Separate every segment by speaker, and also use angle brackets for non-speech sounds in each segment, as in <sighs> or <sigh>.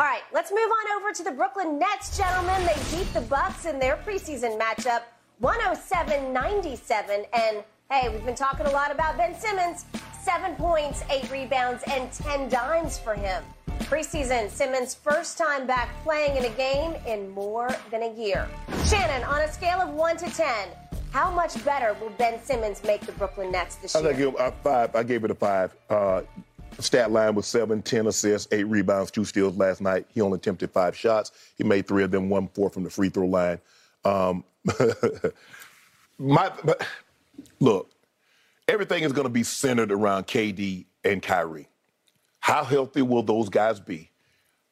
Speaker 1: All right, let's move on over to the Brooklyn Nets, gentlemen. They beat the Bucks in their preseason matchup 107-97 and hey, we've been talking a lot about Ben Simmons. 7 points, 8 rebounds and 10 dimes for him. Preseason, Simmons' first time back playing in a game in more than a year. Shannon, on a scale of 1 to 10, how much better will Ben Simmons make the Brooklyn Nets this year?
Speaker 2: I give a five. I gave it a five. Uh, stat line was seven, 10 assists, eight rebounds, two steals last night. He only attempted five shots. He made three of them, one four from the free throw line. Um, <laughs> my, but look, everything is going to be centered around KD and Kyrie. How healthy will those guys be?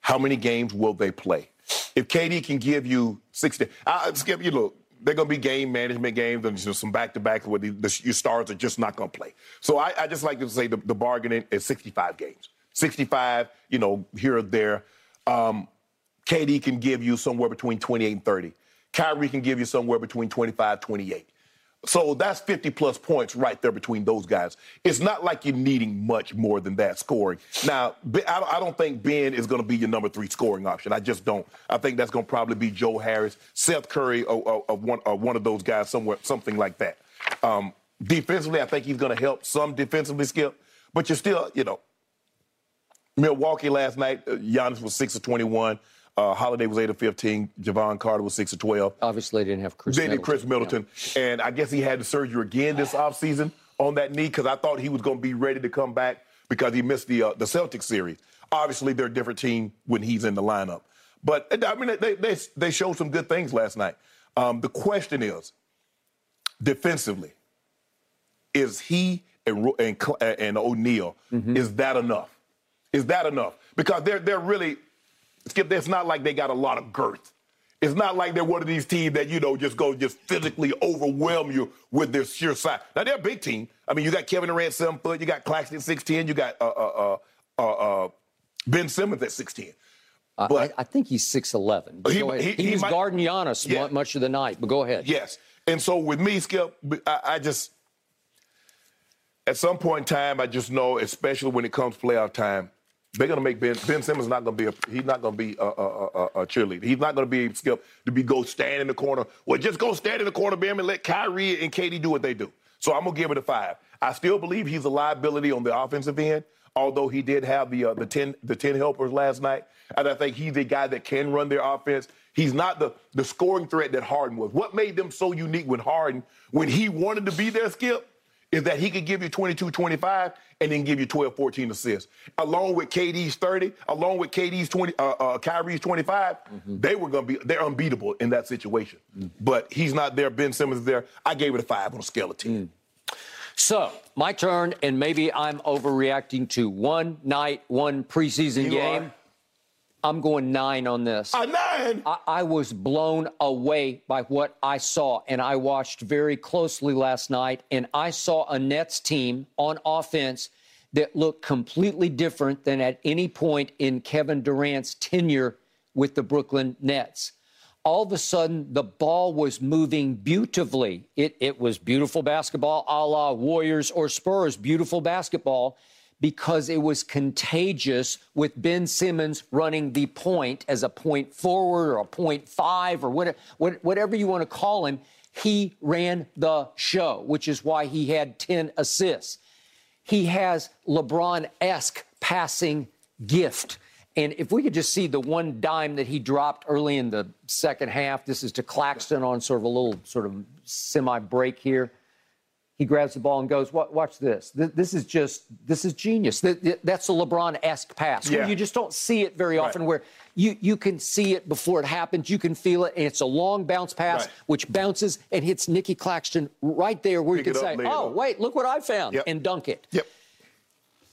Speaker 2: How many games will they play? If KD can give you 60, I'll skip you look. They're going to be game management games and just some back to backs where the, the, your stars are just not going to play. So I, I, just like to say the, the, bargaining is 65 games. 65, you know, here or there. Um, KD can give you somewhere between 28 and 30. Kyrie can give you somewhere between 25, 28. So that's 50 plus points right there between those guys. It's not like you're needing much more than that scoring. Now, I don't think Ben is going to be your number three scoring option. I just don't. I think that's going to probably be Joe Harris, Seth Curry, or, or, or, one, or one, of those guys somewhere, something like that. Um, defensively, I think he's going to help some defensively, Skip. But you're still, you know, Milwaukee last night, uh, Giannis was 6 of 21. Uh, Holiday was 8 of 15. Jevon Carter was 6 of 12.
Speaker 3: Obviously, they didn't have Khris
Speaker 2: They
Speaker 3: did
Speaker 2: Khris Middleton. Yeah. And I guess he had the surgery again this offseason on that knee because I thought he was going to be ready to come back because he missed the, uh, the Celtics series. Obviously, they're a different team when he's in the lineup. But, I mean, they, they, they showed some good things last night. Um, the question is, defensively, is he and, and, and O'Neale, mm-hmm. is that enough? Is that enough? Because they're, they're really – Skip, it's not like they got a lot of girth. It's not like they're one of these teams that, you know, just go just physically overwhelm you with their sheer size. Now, they're a big team. I mean, you got Kevin Durant, seven foot. You got Claxton, 6'10. You got uh, uh, uh, uh, Ben Simmons at 6'10.
Speaker 3: But I, I think he's 6'11. He, he, he, he was might, guarding Giannis yeah. much of the night, but go ahead.
Speaker 2: Yes. And so with me, Skip, I, I just, at some point in time, I just know, especially when it comes playoff time, they're going to make Ben Ben Simmons not going to be a he's not going to be a, a, a, a, cheerleader. He's not going to be skilled to be go stand in the corner. Well, just go stand in the corner, Ben, and let Kyrie and KD do what they do. So I'm to give it a five. I still believe he's a liability on the offensive end, although he did have the uh, the ten the ten helpers last night, and I think he's a guy that can run their offense. He's not the the scoring threat that Harden was. What made them so unique with Harden when he wanted to be their skip? Is that he could give you 22, 25, and then give you 12, 14 assists. Along with KD's 30, along with KD's 20, uh, uh, Kyrie's 25, mm-hmm. they were going to be, they're unbeatable in that situation. Mm-hmm. But he's not there. Ben Simmons is there. I gave it a five on a scale of 10. Mm.
Speaker 3: So, my turn, and maybe I'm overreacting to one night, one preseason you game. Are. I'm going nine on this.
Speaker 2: A nine?
Speaker 3: I, I, was blown away by what I saw, and I watched very closely last night, and I saw a Nets team on offense that looked completely different than at any point in Kevin Durant's tenure with the Brooklyn Nets. All of a sudden, the ball was moving beautifully. It, it was beautiful basketball, a la Warriors or Spurs, beautiful basketball because it was contagious with Ben Simmons running the point as a point forward or a point five or whatever, whatever you want to call him. He ran the show, which is why he had 10 assists. He has LeBron esque passing gift. And if we could just see the one dime that he dropped early in the second half, this is to Claxton on sort of a little sort of semi break here he grabs the ball and goes, "Watch this. This is just this is genius. That's a LeBron-esque pass. Yeah. You just don't see it very often. Right. Where you you can see it before it happens. You can feel it, and it's a long bounce pass right. which bounces and hits Nicky Claxton right there, where Pick you can say, "Oh, wait, look what I found," yep. and dunk it.
Speaker 2: Yep.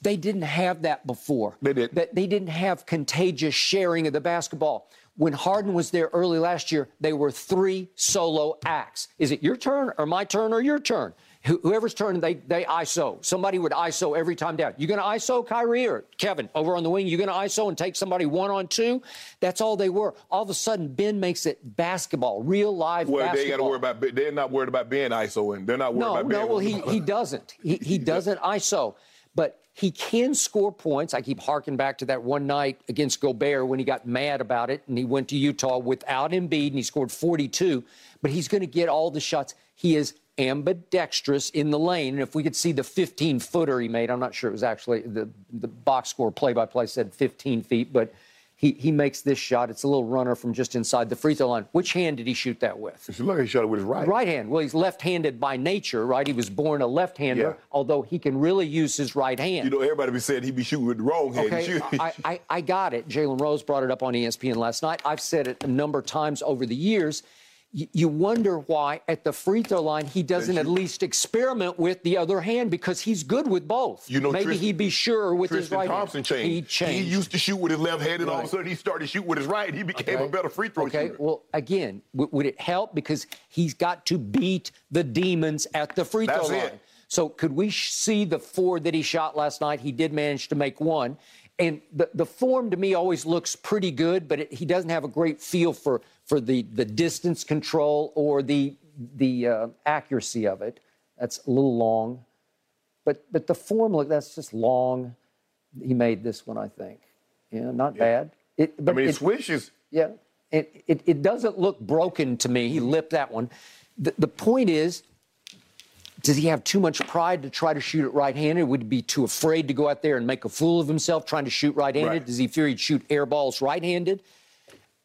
Speaker 3: They didn't have that before.
Speaker 2: They did.
Speaker 3: That they didn't have contagious sharing of the basketball. When Harden was there early last year, they were three solo acts. Is it your turn or my turn or your turn? Whoever's turn, they, they ISO. Somebody would ISO every time down. You going to ISO Kyrie or Kevin over on the wing? You going to ISO and take somebody one on two? That's all they were. All of a sudden, Ben makes it basketball, real live basketball.
Speaker 2: well,
Speaker 3: basketball.
Speaker 2: they got to worry about. They're not worried about being ISOing. They're not worried
Speaker 3: no,
Speaker 2: about.
Speaker 3: No,
Speaker 2: no.
Speaker 3: Well, he he <laughs> doesn't. He he <laughs> doesn't ISO. But He can score points. I keep harking back to that one night against Gobert when he got mad about it and he went to Utah without Embiid and he scored 42. But he's going to get all the shots. He is ambidextrous in the lane. And if we could see the 15 footer he made, I'm not sure it was actually the, the box score play by play said 15 feet, but he, he makes this shot. It's a little runner from just inside the free throw line. Which hand did he shoot that with?
Speaker 2: If you look, he shot it with his right.
Speaker 3: Right hand. Well, he's left handed by nature, right? He was born a left hander,
Speaker 2: Yeah.
Speaker 3: although he can really use his right hand.
Speaker 2: You know, everybody be saying he be shooting with the wrong hand.
Speaker 3: Okay, I, I, I got it. Jalen Rose brought it up on ESPN last night. I've said it a number of times over the years. You wonder why at the free throw line he doesn't at least experiment with the other hand because he's good with both.
Speaker 2: You know,
Speaker 3: maybe
Speaker 2: Tristan-
Speaker 3: he'd be sure with his
Speaker 2: Tristan
Speaker 3: right
Speaker 2: Thompson
Speaker 3: hand.
Speaker 2: changed.
Speaker 3: He changed.
Speaker 2: used to shoot with his left hand, and all of a sudden he started shooting with his right. He became a better free throw
Speaker 3: Okay,
Speaker 2: shooter.
Speaker 3: well, again, w- would it help because he's got to beat the demons at the free
Speaker 2: That's
Speaker 3: throw
Speaker 2: it.
Speaker 3: line. So could we sh- see the four that he shot last night? He did manage to make one. And the, the form to me always looks pretty good, but it, he doesn't have a great feel for, for the, the distance control or the, the uh, accuracy of it. That's a little long. But, but the form, look, that's just long. He made this one, I think. Yeah, not bad. It,
Speaker 2: I
Speaker 3: but
Speaker 2: mean, he
Speaker 3: it-
Speaker 2: swishes.
Speaker 3: yeah. It, it, it doesn't look broken to me. He lipped that one. The, the point is, does he have too much pride to try to shoot it right handed? Would he be too afraid to go out there and make a fool of himself trying to shoot right handed?
Speaker 2: Right.
Speaker 3: Does he fear he'd shoot air balls right handed?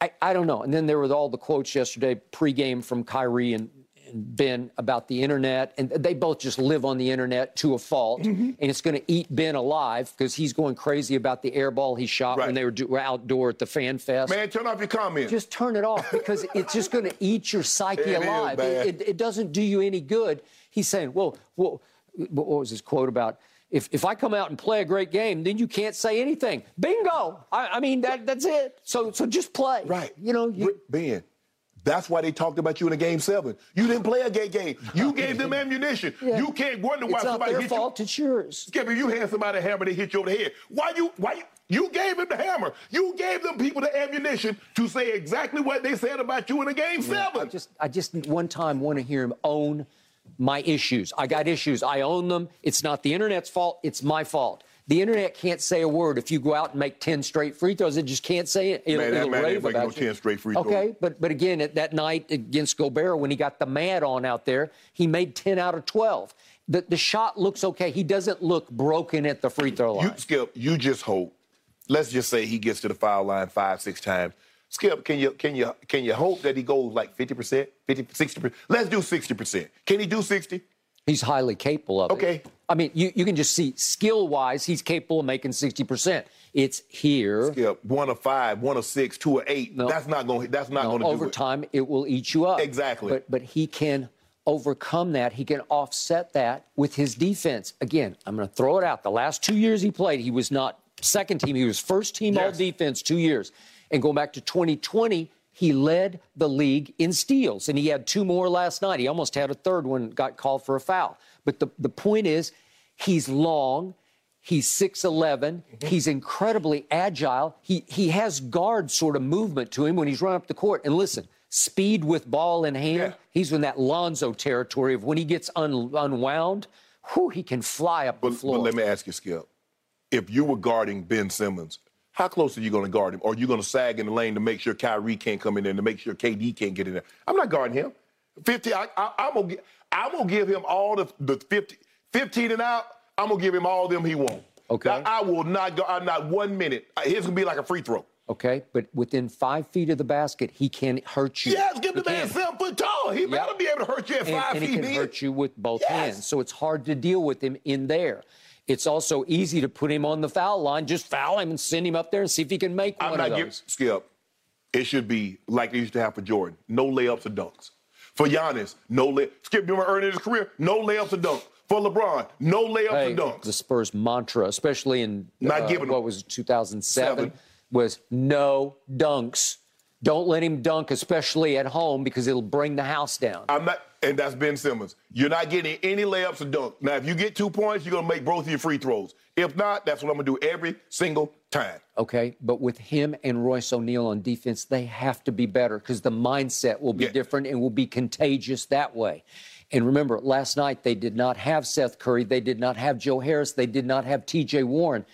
Speaker 3: I, I don't know. And then there were all the quotes yesterday pregame from Kyrie and, and Ben about the internet, and they both just live on the internet to a fault,
Speaker 2: Mm-hmm.
Speaker 3: and it's going to eat Ben alive because he's going crazy about the air ball he shot when they were, do, were outdoor at the Fan Fest.
Speaker 2: Man, turn off your comments.
Speaker 3: Just turn it off because it's just going to eat your psyche
Speaker 2: It is
Speaker 3: alive.
Speaker 2: bad.
Speaker 3: It, it, it doesn't do you any good. He's saying, well, well, what was his quote about? If, if I come out and play a great game, then you can't say anything. Bingo! I, I mean, that, that's it. So, so just play.
Speaker 2: Right.
Speaker 3: You know, you,
Speaker 2: Ben, that's why they talked about you in a game seven. You didn't play a gay game. You <laughs> gave them ammunition.
Speaker 3: Yeah.
Speaker 2: You can't wonder why
Speaker 3: it's not
Speaker 2: somebody
Speaker 3: their
Speaker 2: hit
Speaker 3: fault.
Speaker 2: you.
Speaker 3: It's yours.
Speaker 2: Skip, if you had somebody a hammer, they hit you over the head. Why you? Why you? You gave him the hammer. You gave them people the ammunition to say exactly what they said about you in a game
Speaker 3: I
Speaker 2: seven.
Speaker 3: just, I just one time want to hear him own my issues. I got issues. I own them. It's not the internet's fault. It's my fault. The internet can't say a word. If you go out and make 10 straight free throws, it just can't say it. It'll,
Speaker 2: Man, that
Speaker 3: it'll
Speaker 2: man
Speaker 3: rave
Speaker 2: no
Speaker 3: about you.
Speaker 2: 10 straight free throws.
Speaker 3: Okay, but but again, at that night against Gobert, when he got the mad on out there, he made 10 out of 12. The, the shot looks okay. He doesn't look broken at the free throw line.
Speaker 2: You, Skip, you just hope. Let's just say he gets to the foul line five, six times. Skip, can you can you can you hope that he goes like 50%, 50, 60%? Let's do 60%. Can he do 60?
Speaker 3: He's highly capable of it.
Speaker 2: Okay.
Speaker 3: I mean, you, you can just see skill wise, he's capable of making 60%. It's here.
Speaker 2: Skip, one of five, one of six, two of eight.
Speaker 3: No.
Speaker 2: That's not going. That's not
Speaker 3: No,
Speaker 2: going to do
Speaker 3: over time, it will eat you up.
Speaker 2: Exactly.
Speaker 3: But but he can overcome that. He can offset that with his defense. Again, I'm going to throw it out. The last two years he played, he was not second team. He was first team all defense two years. And going back to 2020, he led the league in steals, and he had two more last night. He almost had a third one, got called for a foul. But the, the point is, he's long. He's 6'11. Mm-hmm. He's incredibly agile. He, he has guard sort of movement to him when he's running up the court. And listen, speed with ball in hand,
Speaker 2: Yeah.
Speaker 3: he's in that Lonzo territory of when he gets un, unwound, whew, he can fly up the floor.
Speaker 2: but let me ask you, Skip. If you were guarding Ben Simmons, how close are you going to guard him? Or are you going to sag in the lane to make sure Kyrie can't come in there, to make sure KD can't get in there? I'm not guarding him. 50, I, I, I'm going to I'm gonna give him all the, the 50, 15 and out. I'm going to give him all them he wants.
Speaker 3: Okay.
Speaker 2: I, I will not go, I'm not one minute. Uh, his going to be like a free throw.
Speaker 3: Okay, but within five feet of the basket, he can hurt you.
Speaker 2: Yes, give the
Speaker 3: He
Speaker 2: man seven foot tall. He better be able to hurt you at
Speaker 3: and,
Speaker 2: five
Speaker 3: and
Speaker 2: feet
Speaker 3: he can
Speaker 2: in.
Speaker 3: hurt you with both
Speaker 2: Yes.
Speaker 3: hands. So it's hard to deal with him in there. It's also easy to put him on the foul line, just foul him and send him up there and see if he can make
Speaker 2: I'm
Speaker 3: one
Speaker 2: not
Speaker 3: of
Speaker 2: giving
Speaker 3: those.
Speaker 2: Skip. It should be like they used to have for Jordan: no layups or dunks. For Giannis, no lay. Skip, you remember early in his career, no layups or dunks. For LeBron, no layups
Speaker 3: Hey,
Speaker 2: or dunks.
Speaker 3: the Spurs mantra, especially in
Speaker 2: Not
Speaker 3: uh,
Speaker 2: giving
Speaker 3: what was 2007,
Speaker 2: Seven.
Speaker 3: was no dunks. Don't let him dunk, especially at home, because it'll bring the house down.
Speaker 2: I'm not, and that's Ben Simmons. You're not getting any layups or dunks. Now, if you get two points, you're gonna make both of your free throws. If not, that's what I'm gonna do every single time.
Speaker 3: Okay, but with him and Royce O'Neale on defense, they have to be better because the mindset will be
Speaker 2: Yeah.
Speaker 3: different and will be contagious that way. And remember, last night they did not have Seth Curry, they did not have Joe Harris, they did not have TJ Warren.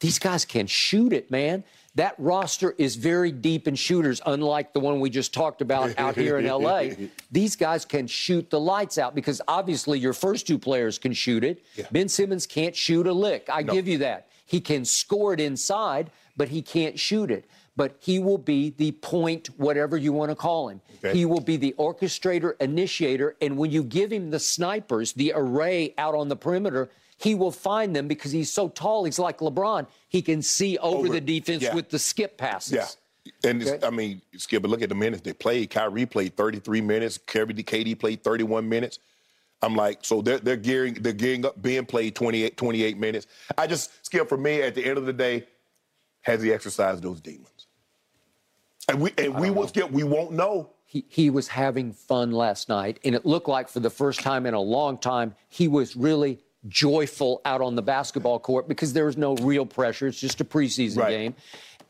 Speaker 3: These guys can shoot it, man. That roster is very deep in shooters, unlike the one we just talked about out here in LA. <laughs> These guys can shoot the lights out because obviously your first two players can shoot it.
Speaker 2: Yeah.
Speaker 3: Ben Simmons can't shoot a lick. I
Speaker 2: No.
Speaker 3: give you that. He can score it inside, but he can't shoot it. But he will be the point, whatever you want to call him.
Speaker 2: Okay.
Speaker 3: He will be the orchestrator, initiator. And when you give him the snipers, the array out on the perimeter, he will find them because he's so tall. He's like LeBron. He can see over,
Speaker 2: Over.
Speaker 3: the defense
Speaker 2: Yeah.
Speaker 3: with the skip passes.
Speaker 2: Yeah. And
Speaker 3: Okay.
Speaker 2: I mean, Skip, but look at the minutes they played. Kyrie played 33 minutes. KD played 31 minutes. I'm like, so they're they're gearing they're gearing up. Ben played 28 28 minutes. I just Skip for me at the end of the day, has he exercised those demons? And we and we will Skip we won't know.
Speaker 3: he, he was having fun last night, and it looked like for the first time in a long time, he was really joyful out on the basketball court because there was no real pressure. It's just a preseason
Speaker 2: Right.
Speaker 3: game.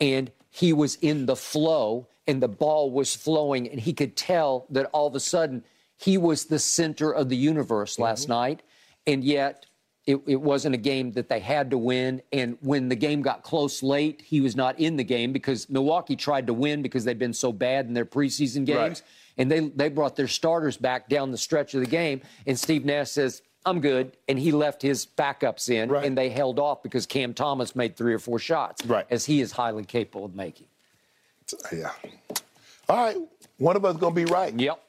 Speaker 3: And he was in the flow, and the ball was flowing, and he could tell that all of a sudden he was the center of the universe last mm-hmm. night. And yet, it, it wasn't a game that they had to win. And when the game got close late, he was not in the game because Milwaukee tried to win because they'd been so bad in their preseason games.
Speaker 2: Right.
Speaker 3: And they, they brought their starters back down the stretch of the game. And Steve Nash says, I'm good. And he left his backups in,
Speaker 2: Right.
Speaker 3: and they held off because Cam Thomas made three or four shots,
Speaker 2: Right.
Speaker 3: as he is highly capable of making.
Speaker 2: Yeah. All right. One of us gonna be right.
Speaker 3: Yep.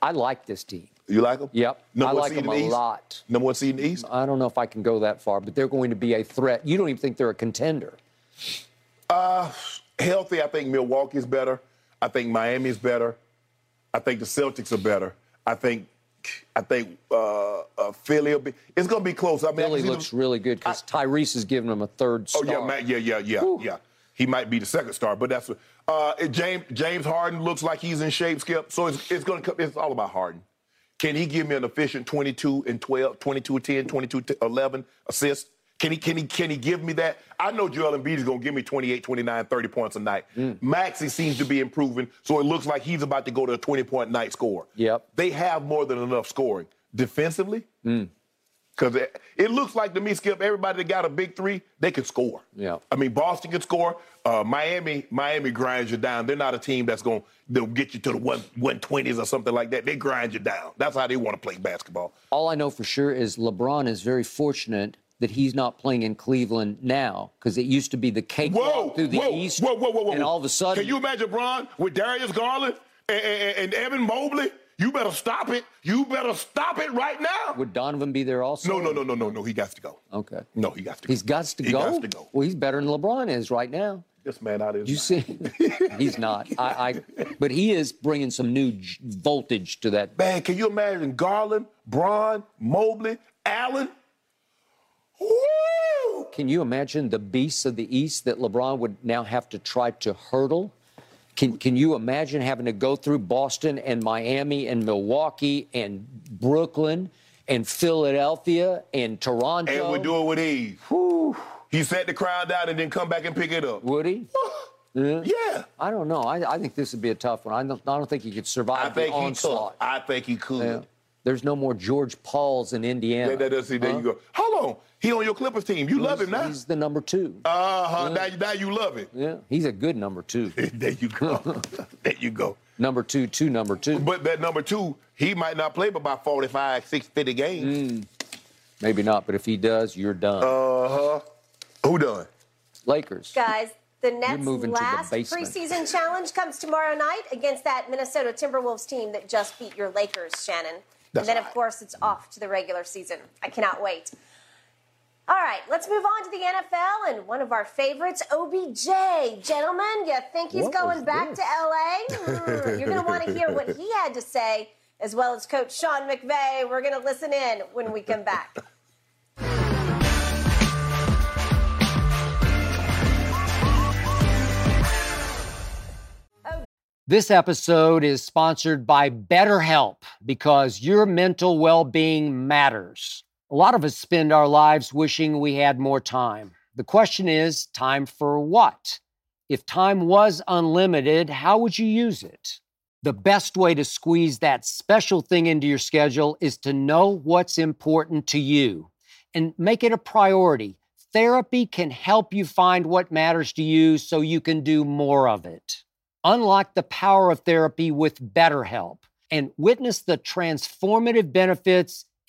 Speaker 3: I like this team.
Speaker 2: You like them?
Speaker 3: Yep.
Speaker 2: Number
Speaker 3: I like them
Speaker 2: the
Speaker 3: a
Speaker 2: East?
Speaker 3: lot.
Speaker 2: Number one seed in the East.
Speaker 3: I don't know if I can go that far, but they're going to be a threat. You don't even think they're a contender.
Speaker 2: Uh, healthy, I think Milwaukee's better. I think Miami's better. I think the Celtics are better. I think I think uh, uh, Philly will be. It's going to be close. I mean,
Speaker 3: Philly looks
Speaker 2: them-
Speaker 3: really good because Tyrese is giving them a third star.
Speaker 2: Oh yeah, Matt, yeah, yeah, yeah, yeah. He might be the second star, but that's what. Uh, James James Harden looks like he's in shape, Skip. So it's, it's going to come. It's all about Harden. Can he give me an efficient 22 and 12, 22 10, 22 11 assists? Can he can he can he give me that? I know Joel Embiid is going to give me 28, 29, 30 points a night.
Speaker 3: Mm.
Speaker 2: Maxey seems to be improving, so it looks like he's about to go to a 20 point night score.
Speaker 3: Yep.
Speaker 2: They have more than enough scoring defensively. Because it, it looks like to me, Skip, everybody that got a big three, they can score.
Speaker 3: Yeah.
Speaker 2: I mean, Boston can score. Uh, Miami, Miami grinds you down. They're not a team that's going to they'll get you to the one, 120s or something like that. They grind you down. That's how they want to play basketball.
Speaker 3: All I know for sure is LeBron is very fortunate that he's not playing in Cleveland now because it used to be the cakewalk
Speaker 2: Whoa,
Speaker 3: through the
Speaker 2: whoa,
Speaker 3: East.
Speaker 2: whoa, whoa, whoa, whoa.
Speaker 3: And all of a sudden,
Speaker 2: Can you imagine Bron with Darius Garland and, and, and Evan Mobley? You better stop it. You better stop it right now.
Speaker 3: would Donovan be there also?
Speaker 2: No, no, no, no, no, no. He got to go.
Speaker 3: Okay.
Speaker 2: No, he got to go.
Speaker 3: He's got to
Speaker 2: he
Speaker 3: go.
Speaker 2: got to go.
Speaker 3: Well, he's better than LeBron is right now.
Speaker 2: This man out of
Speaker 3: You see, <laughs> he's not. I, I, but he is bringing some new voltage to that.
Speaker 2: Man, can you imagine Garland, Bron, Mobley, Allen? Woo!
Speaker 3: Can you imagine the beasts of the East that LeBron would now have to try to hurdle? Can, can you imagine having to go through Boston and Miami and Milwaukee and Brooklyn and Philadelphia and Toronto?
Speaker 2: And we do it with ease. He set the crowd down and then come back and pick it up.
Speaker 3: Would he? <laughs>
Speaker 2: Yeah.
Speaker 3: I don't know. I, I think this would be a tough one. I don't, I don't think he could survive
Speaker 2: I think
Speaker 3: the
Speaker 2: he could.
Speaker 3: onslaught.
Speaker 2: I think he could.
Speaker 3: Yeah. There's no more George Pauls in Indiana.
Speaker 2: There, there, see, there you go. Hold on. He on your Clippers team. You love him now.
Speaker 3: He's the number two.
Speaker 2: Uh-huh. Now, now you love him.
Speaker 3: yeah, he's a good number two. <laughs>
Speaker 2: there you go. <laughs> there you go.
Speaker 3: number two, two, number two.
Speaker 2: But that number two, he might not play but by 45, 6, 50 games.
Speaker 3: Maybe not, but if he does, you're done.
Speaker 2: Uh-huh. Who done?
Speaker 3: Lakers.
Speaker 1: Guys, the Nets'
Speaker 3: moving to the
Speaker 1: last preseason challenge comes tomorrow night against that Minnesota Timberwolves team that just beat your Lakers, Shannon.
Speaker 2: That's
Speaker 1: and then,
Speaker 2: right.
Speaker 1: of course, it's off to the regular season. I cannot wait. All right, let's move on to the NFL and one of our favorites, OBJ. Gentlemen, you think he's
Speaker 3: What
Speaker 1: going back
Speaker 3: this?
Speaker 1: to LA? Mm, you're going to want to hear what he had to say, as well as Coach Sean McVay. We're going to listen in when we come back. <laughs>
Speaker 3: This episode is sponsored by BetterHelp because your mental well being matters. A lot of us spend our lives wishing we had more time. The question is time for what? If time was unlimited, how would you use it? The best way to squeeze that special thing into your schedule is to know what's important to you and make it a priority. Therapy can help you find what matters to you so you can do more of it. Unlock the power of therapy with BetterHelp and witness the transformative benefits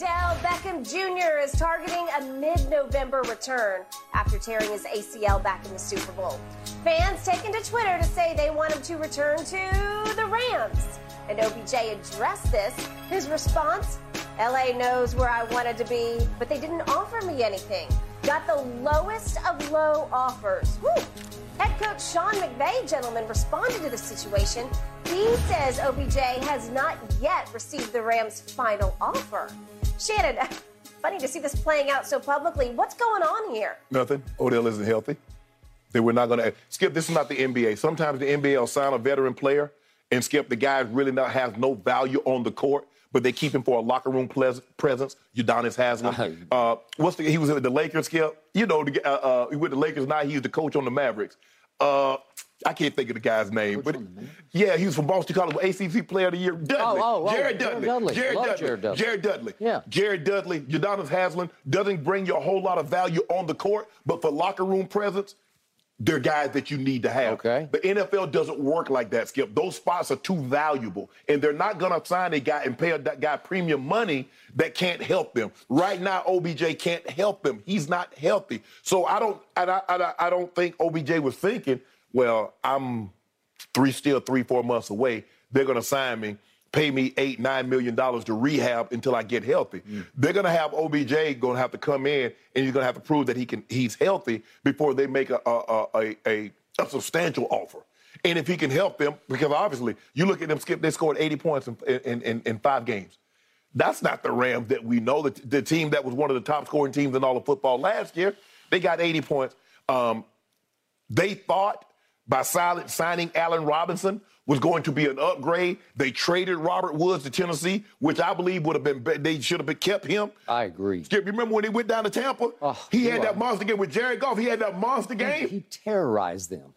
Speaker 1: Odell Beckham Jr. is targeting a mid November return after tearing his ACL back in the Super Bowl. Fans taking to Twitter to say they want him to return to the Rams. And OBJ addressed this. His response LA knows where I wanted to be, but they didn't offer me anything. Got the lowest of low offers. Whew. Head coach Sean McVay, gentlemen, responded to the situation. He says OBJ has not yet received the Rams' final offer. Shannon, <laughs> funny to see this playing out so publicly. What's going on here?
Speaker 2: Nothing. Odell isn't healthy. They were not going to eh, skip. This is not the NBA. Sometimes the NBA will sign a veteran player and skip the guy really not has no value on the court, but they keep him for a locker room ples- presence. Udonis Haslem. Uh, what's the? He was with the Lakers. Skip. You know, the, uh, uh, with the Lakers now. He's the coach on the Mavericks. Uh, I can't think of the guy's name, but yeah, he was from Boston College, ACC Player of the Year. Dudley,
Speaker 3: oh, oh,
Speaker 2: Jared
Speaker 3: Jared
Speaker 2: Dudley,
Speaker 3: Dudley.
Speaker 2: Jared Dudley,
Speaker 3: Jared Dudley.
Speaker 2: Jared Dudley,
Speaker 3: Yeah.
Speaker 2: Jared Dudley, Udonis Haslem doesn't bring you a whole lot of value on the court, but for locker room presence, they're guys that you need to have.
Speaker 3: Okay.
Speaker 2: The NFL doesn't work like that, Skip. Those spots are too valuable, and they're not going to sign a guy and pay that guy premium money that can't help them. Right now, OBJ can't help them. He's not healthy. So I don't, I, I, I don't think OBJ was thinking, well, I'm three, still three, four months away. They're going to sign me, pay me eight, nine million dollars to rehab until I get healthy. They're going to have OBJ going to have to come in, and he's going to have to prove that he can, he's healthy before they make a a, a, a, a substantial offer. And if he can help them, because obviously you look at them, Skip, they scored 80 points in, in, in, in five games. That's not the Rams that we know. The, the team that was one of the top scoring teams in all of football last year, they got 80 points. Um, they thought by silent signing Allen Robinson was going to be an upgrade. They traded Robert Woods to Tennessee, which I believe would have been be- they should have been kept him.
Speaker 3: I agree.
Speaker 2: Skip, you remember when he went down to Tampa?
Speaker 3: Oh,
Speaker 2: he had that monster game with Jared Goff. He had that monster game.
Speaker 3: He terrorized them.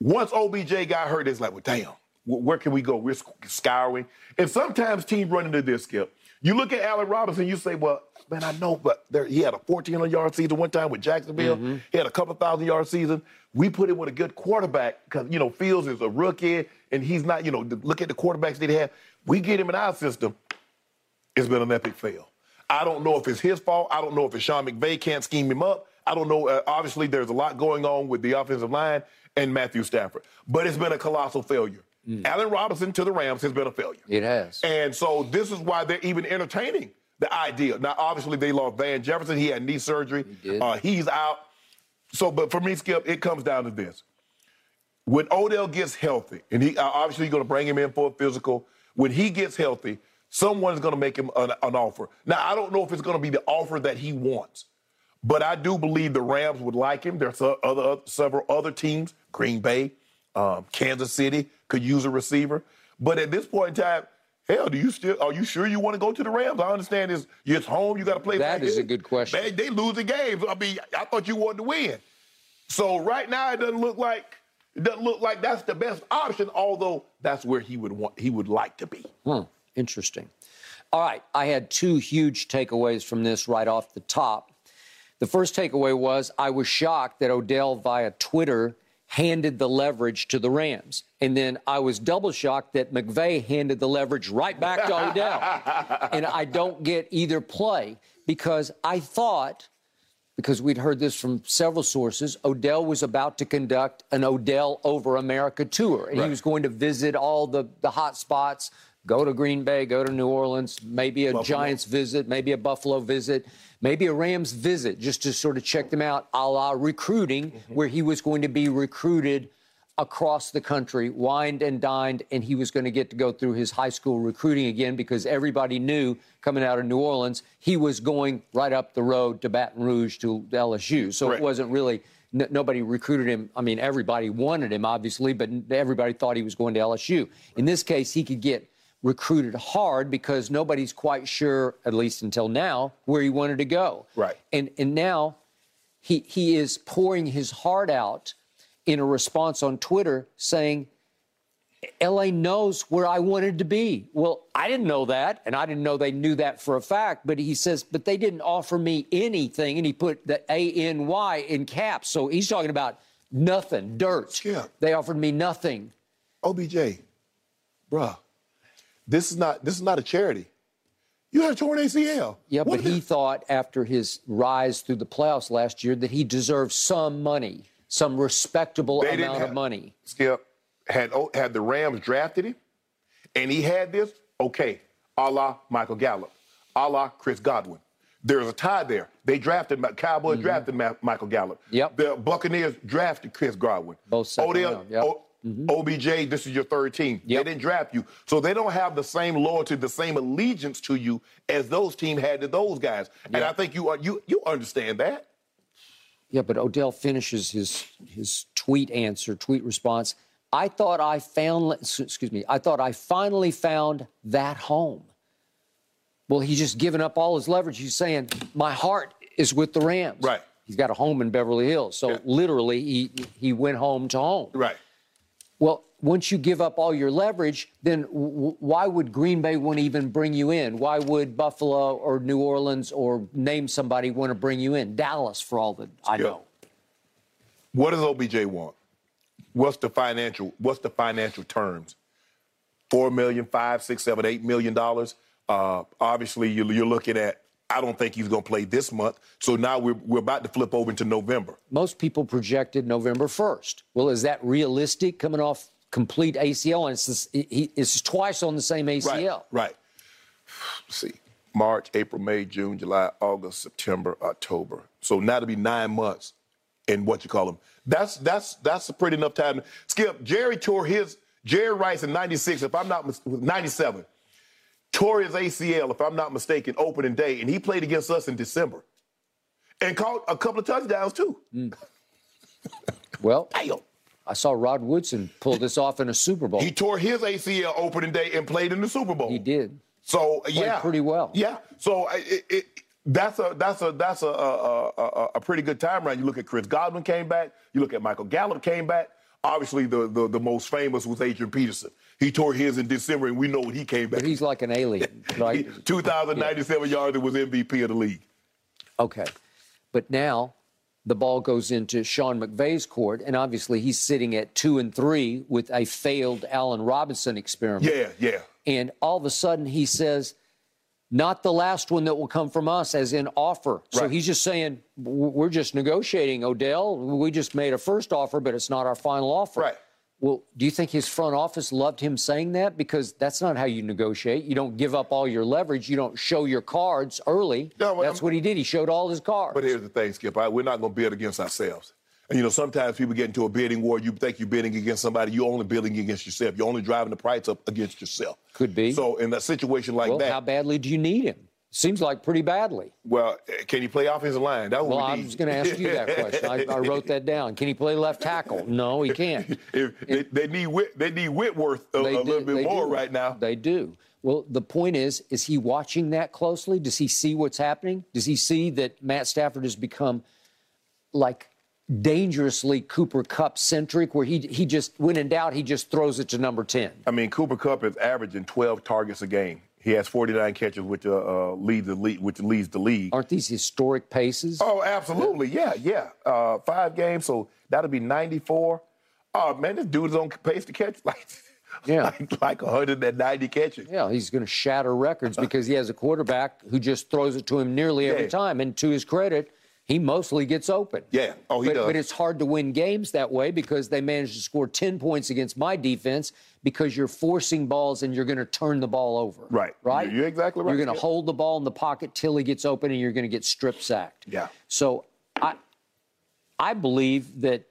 Speaker 2: Once OBJ got hurt, it's like, well, damn, where can we go? We're scouring. And sometimes teams run into this, Skip. You look at Allen Robinson, you say, well, man, I know, but there, he had a 1,400 yard season one time with Jacksonville. He had a couple thousand yard season. We put him with a good quarterback because, you know, Fields is a rookie and he's not, you know, look at the quarterbacks they have. We get him in our system. It's been an epic fail. I don't know if it's his fault. I don't know if it's Sean McVay can't scheme him up. I don't know. Uh, obviously, there's a lot going on with the offensive line and Matthew Stafford, but it's been a colossal failure. Allen Robinson to the Rams has been a failure.
Speaker 3: It has.
Speaker 2: And so this is why they're even entertaining the idea. Now, obviously, they lost Van Jefferson. He had knee surgery.
Speaker 3: did.
Speaker 2: Uh, he's out. So, but for me, Skip, it comes down to this. When Odell gets healthy, and he uh, obviously you're going to bring him in for a physical. When he gets healthy, someone's going to make him an, an offer. Now, I don't know if it's going to be the offer that he wants, but I do believe the Rams would like him. There's o- other several other teams, Green Bay, um, Kansas City could use a receiver. But at this point in time, hell, do you still? Are you sure you want to go to the Rams? I understand it's it's home. You got to play.
Speaker 3: That is a good question.
Speaker 2: They, they the games. I mean, I thought you wanted to win. So right now, it doesn't look like it doesn't look like that's the best option. Although that's where he would want he would like to be.
Speaker 3: Hmm, interesting. All right, I had two huge takeaways from this right off the top. The first takeaway was I was shocked that Odell via Twitter handed the leverage to the Rams. And then I was double shocked that McVay handed the leverage right back to Odell. <laughs> and I don't get either play because I thought because we'd heard this from several sources, Odell was about to conduct an Odell over America tour. And
Speaker 2: Right.
Speaker 3: he was going to visit all the, the hot spots, go to Green Bay, go to New Orleans, maybe a
Speaker 2: Buffalo.
Speaker 3: Giants visit, maybe a Buffalo visit, maybe a Rams visit, just to sort of check them out, a la recruiting,
Speaker 2: Mm-hmm.
Speaker 3: where he was going to be recruited across the country, wined and dined, and he was going to get to go through his high school recruiting again because everybody knew coming out of New Orleans he was going right up the road to Baton Rouge to LSU. So
Speaker 2: Correct.
Speaker 3: it wasn't really. n- Nobody recruited him. I mean, everybody wanted him, obviously, but n- everybody thought he was going to LSU. In this case, he could get recruited hard because nobody's quite sure, at least until now, where he wanted to go.
Speaker 2: Right.
Speaker 3: And and now he he is pouring his heart out in a response on Twitter saying LA knows where I wanted to be. Well, I didn't know that, and I didn't know they knew that for a fact. But he says, but they didn't offer me anything, and he put the A N Y in caps. So he's talking about nothing, dirt.
Speaker 2: Yeah.
Speaker 3: They offered me nothing.
Speaker 2: OBJ, bruh, this is not this is not a charity. You had a torn ACL.
Speaker 3: Yeah,
Speaker 2: What
Speaker 3: but he thought after his rise through the playoffs last year that he deserved some money, some respectable
Speaker 2: They
Speaker 3: amount of money.
Speaker 2: Skip had oh, had the Rams drafted him, and he had this. Okay, a la Michael Gallup, a la Chris Godwin. There's a tie there. They drafted Cowboys drafted Ma- Michael Gallup.
Speaker 3: Mm-hmm. Yep.
Speaker 2: The Buccaneers drafted Chris Godwin.
Speaker 3: Both second
Speaker 2: Odell,
Speaker 3: round, yep. Mm-hmm.
Speaker 2: OBJ, this is your third team.
Speaker 3: Yep.
Speaker 2: They didn't draft you, so they don't have the same loyalty, the same allegiance to you as those teams had to those guys. And I think you are you you understand that.
Speaker 3: Yeah, but Odell finishes his his tweet answer, tweet response. I thought I found, excuse me, I thought I finally found that home. Well, he's just given up all his leverage. He's saying, my heart is with the Rams.
Speaker 2: Right.
Speaker 3: He's got a home in Beverly Hills. So
Speaker 2: Yeah.
Speaker 3: literally, he, he went home to home.
Speaker 2: Right.
Speaker 3: Well, once you give up all your leverage, then w- why would Green Bay want to even bring you in? Why would Buffalo or New Orleans or name somebody want to bring you in? Dallas, for all that I
Speaker 2: Yeah.
Speaker 3: know.
Speaker 2: What does OBJ want? What's the financial? What's the financial terms? Four million, five, six, seven, eight million dollars. Uh, obviously, you're, you're looking at. I don't think he's going to play this month. So now we're we're about to flip over into November.
Speaker 3: most people projected November 1st. Well, is that realistic coming off complete ACL? And it's, this, he, it's twice on the same ACL.
Speaker 2: Right. Right. Let's <sighs> see. March, April, May, June, July, August, September, October. So now to be nine months in what you call them. That's that's that's a pretty enough time. Skip, Jerry tore his Jerry Rice in 96, if I'm not mis- 97, tore his ACL, if I'm not mistaken, opening day, and he played against us in December. And caught a couple of touchdowns too. Mm.
Speaker 3: Well,
Speaker 2: Damn.
Speaker 3: I saw Rod Woodson pull this off in a Super Bowl.
Speaker 2: He tore his ACL opening day and played in the Super Bowl.
Speaker 3: He did.
Speaker 2: So yeah,
Speaker 3: pretty well.
Speaker 2: Yeah. So it, it, that's a that's a that's a, a, a, a pretty good time round. You look at Chris Godwin came back. You look at Michael Gallup came back. Obviously, the, the, the most famous was Adrian Peterson. He tore his in December, and we know when he came back.
Speaker 3: But he's like an alien, <laughs> right?
Speaker 2: 2,097 yards and was MVP of the league.
Speaker 3: Okay. But now the ball goes into Sean McVay's court, and obviously he's sitting at two and three with a failed Allen Robinson experiment.
Speaker 2: Yeah, yeah.
Speaker 3: And all of a sudden he says, not the last one that will come from us, as in offer. So
Speaker 2: Right.
Speaker 3: he's just saying, we're just negotiating, Odell. We just made a first offer, but it's not our final offer.
Speaker 2: Right.
Speaker 3: Well, do you think his front office loved him saying that? Because that's not how you negotiate. You don't give up all your leverage. You don't show your cards early.
Speaker 2: No,
Speaker 3: that's
Speaker 2: I'm-
Speaker 3: what he did. He showed all his cards.
Speaker 2: But here's the thing, Skip. I, we're not going to bid against ourselves. And, you know, sometimes people get into a bidding war. You think you're bidding against somebody. You're only bidding against yourself. You're only driving the price up against yourself.
Speaker 3: Could be.
Speaker 2: So in a situation like
Speaker 3: well,
Speaker 2: that,
Speaker 3: how badly do you need him? Seems like pretty badly.
Speaker 2: well, can he play offensive line? What
Speaker 3: Well, I was going to ask you that question. I, I wrote that down. Can he play left tackle? No, he can't. <laughs>
Speaker 2: If they, they need Whit, they need Whitworth a,
Speaker 3: They
Speaker 2: a
Speaker 3: do-
Speaker 2: little bit more
Speaker 3: do.
Speaker 2: right now.
Speaker 3: They do. Well, the point is, is he watching that closely? Does he see what's happening? Does he see that Matt Stafford has become like dangerously Cooper Kupp centric, where he he just when in doubt he just throws it to number ten?
Speaker 2: I mean, Cooper Kupp is averaging 12 targets a game. He has 49 catches, which uh, uh, leads the league, which leads the league.
Speaker 3: Aren't these historic paces?
Speaker 2: Oh, absolutely, yeah, yeah. Uh, five games, so that'll be 94. Oh man, this dude is on pace to catch <laughs> like
Speaker 3: Yeah.
Speaker 2: like, like 190 catches.
Speaker 3: Yeah, he's going to shatter records because he has a quarterback who just throws it to him nearly every
Speaker 2: Yeah.
Speaker 3: time. And to his credit, he mostly gets open.
Speaker 2: Yeah. Oh, he
Speaker 3: but,
Speaker 2: does.
Speaker 3: But it's hard to win games that way because they managed to score 10 points against my defense because you're forcing balls and you're going to turn the ball over.
Speaker 2: Right.
Speaker 3: Right?
Speaker 2: You're exactly right.
Speaker 3: You're going to
Speaker 2: Yeah.
Speaker 3: hold the ball in the pocket till he gets open and you're going to get strip sacked.
Speaker 2: Yeah.
Speaker 3: So I I believe that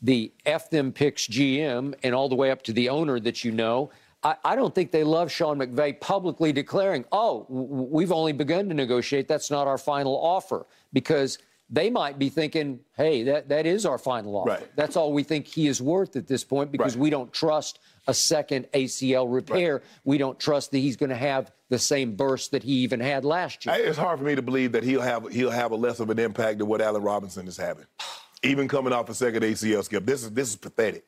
Speaker 3: the F them picks GM and all the way up to the owner that you know, I, I don't think they love Sean McVay publicly declaring, oh, we've only begun to negotiate. That's not our final offer. Because they might be thinking, hey, that, that is our final offer.
Speaker 2: Right.
Speaker 3: That's all we think he is worth at this point because
Speaker 2: Right.
Speaker 3: we don't trust a second ACL repair. We don't trust that he's going to have the same burst that he even had last year.
Speaker 2: It's hard for me to believe that he'll have he'll have a less of an impact than what Allen Robinson is having. <sighs> Even coming off a second ACL skip, this is this is pathetic.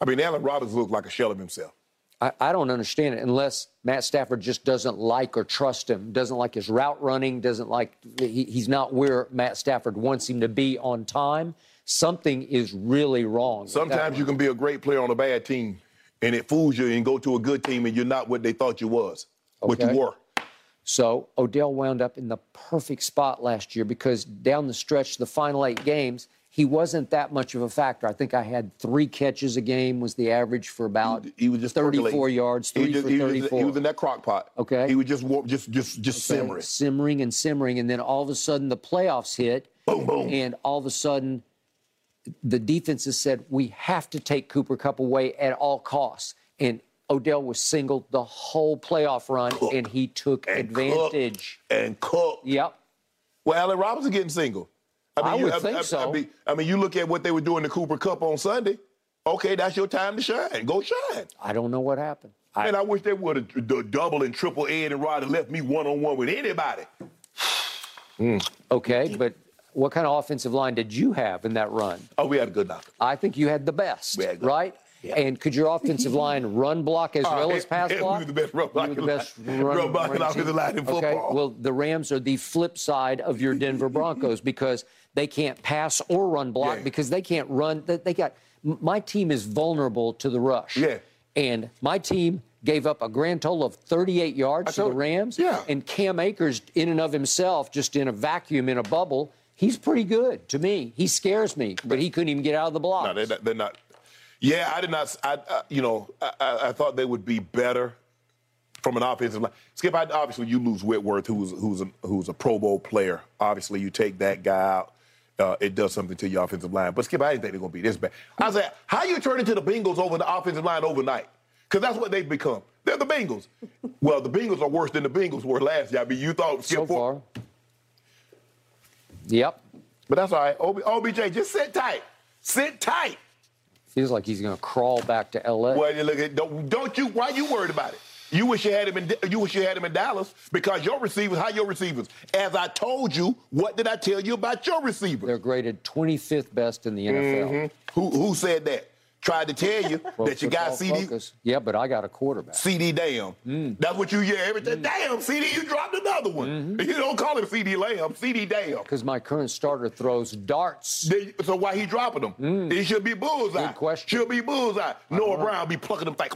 Speaker 2: I mean, Allen Robinson looks like a shell of himself.
Speaker 3: I, I don't understand it unless Matt Stafford just doesn't like or trust him, doesn't like his route running, doesn't like he, he's not where Matt Stafford wants him to be on time. Something is really wrong.
Speaker 2: Sometimes you can be a great player on a bad team, and it fools you, and go to a good team, and you're not what they thought you was, what you were.
Speaker 3: So Odell wound up in the perfect spot last year because down the stretch, the final eight games, he wasn't that much of a factor. I think I had three catches a game was the average for about
Speaker 2: He was just
Speaker 3: 34
Speaker 2: percolating.
Speaker 3: yards,
Speaker 2: He
Speaker 3: three
Speaker 2: just-
Speaker 3: for
Speaker 2: he was,
Speaker 3: 34.
Speaker 2: he was in that crock pot.
Speaker 3: Okay.
Speaker 2: He was just just just just
Speaker 3: Okay,
Speaker 2: simmering.
Speaker 3: simmering and simmering, and then all of a sudden the playoffs hit,
Speaker 2: Boom, boom.
Speaker 3: and all of a sudden the defenses said we have to take Cooper Kupp away at all costs, and Odell was singled the whole playoff run, and he took
Speaker 2: And
Speaker 3: advantage.
Speaker 2: and cook.
Speaker 3: Yep.
Speaker 2: Well, Allen Robinson getting single.
Speaker 3: I
Speaker 2: you-
Speaker 3: would think so.
Speaker 2: I mean, I mean, you look at what they were doing the Cooper Kupp on Sunday. Okay, that's your time to shine. Go shine.
Speaker 3: I don't know what happened. I,
Speaker 2: And I wish they would have d- double and triple Ed and Rod and left me one on one with anybody. <sighs> Hmm.
Speaker 3: okay, but what kind of offensive line did you have in that run?
Speaker 2: Oh, we had a good knocker.
Speaker 3: I think you had the best,
Speaker 2: We had
Speaker 3: right? And could your offensive <laughs> line run block as oh, well as <laughs> pass
Speaker 2: and we
Speaker 3: block?
Speaker 2: were the best run
Speaker 3: You were the
Speaker 2: blocking
Speaker 3: best
Speaker 2: line-
Speaker 3: run,
Speaker 2: run blocking
Speaker 3: running
Speaker 2: offensive line in
Speaker 3: Okay, well, the Rams are the flip side of your Denver <laughs> Broncos because they can't pass or run block
Speaker 2: Yeah.
Speaker 3: because they can't run. They got my team is vulnerable to the rush.
Speaker 2: Yeah.
Speaker 3: And my team gave up a grand total of 38 yards to the. Rams.
Speaker 2: Yeah.
Speaker 3: And Cam Akers, in and of himself, just in a vacuum, in a bubble, he's pretty good to me. He scares me, but he couldn't even get out of the block.
Speaker 2: No, they're not. They're not. Yeah, I did not. I, I you know, I, I, I thought they would be better from an offensive line. Skip, I, obviously you lose Whitworth, who's who's a, who's a Pro Bowl player. Obviously, you take that guy out. Uh, it does something to your offensive line. But Skip, I didn't think they're going to be this bad. I said, how you turn into the Bengals over the offensive line overnight? Because that's what they've become. They're the Bengals. well, the Bengals are worse than the Bengals were last year. I mean, you thought Skip
Speaker 3: so far. Yep.
Speaker 2: but that's all right. OB, OBJ, just sit tight. Sit tight.
Speaker 3: Feels like he's going to crawl back to LA.
Speaker 2: Well, you look at don't, don't you? Why you worried about it? You wish you had him in you wish you had him in Dallas because your receivers, how your receivers? As I told you, what did I tell you about your receivers?
Speaker 3: They're graded 25th best in the NFL.
Speaker 2: Who who said that? Tried to tell you
Speaker 3: Pro <laughs>
Speaker 2: that you got CD
Speaker 3: Focus. Yeah, but I got a quarterback.
Speaker 2: CD damn.
Speaker 3: Mm.
Speaker 2: That's what you hear every time. Damn, CD, you dropped another one.
Speaker 3: Mm-hmm.
Speaker 2: You don't call him CD Lamb, CD damn.
Speaker 3: Because my current starter throws darts.
Speaker 2: They- So why he dropping them? He should be bullseye.
Speaker 3: Mm. Good question.
Speaker 2: Should be bullseye. Noah Brown be plucking them like.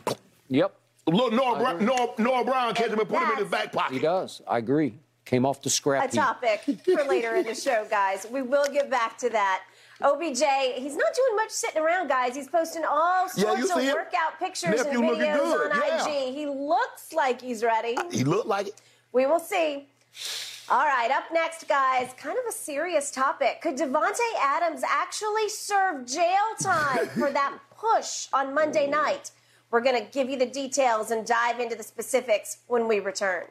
Speaker 3: Yep,
Speaker 2: Look, Noah, Brown, Noah, Noah Brown catch him and put him in his back pocket.
Speaker 3: he does. I agree. Came off the scrap
Speaker 1: a
Speaker 3: heap.
Speaker 1: topic for later in the <laughs> show, guys. We will get back to that. OBJ, he's not doing much sitting around, guys. He's posting all sorts
Speaker 2: you
Speaker 1: of
Speaker 2: see him?
Speaker 1: workout pictures
Speaker 2: Nephew
Speaker 1: and videos
Speaker 2: good,
Speaker 1: on
Speaker 2: yeah.
Speaker 1: IG. He looks like he's ready.
Speaker 2: He looked like it.
Speaker 1: We will see. All right, up next, guys, kind of a serious topic. Could Davante Adams actually serve jail time for that <laughs> push on Monday night? We're going to give you the details and dive into the specifics when we return.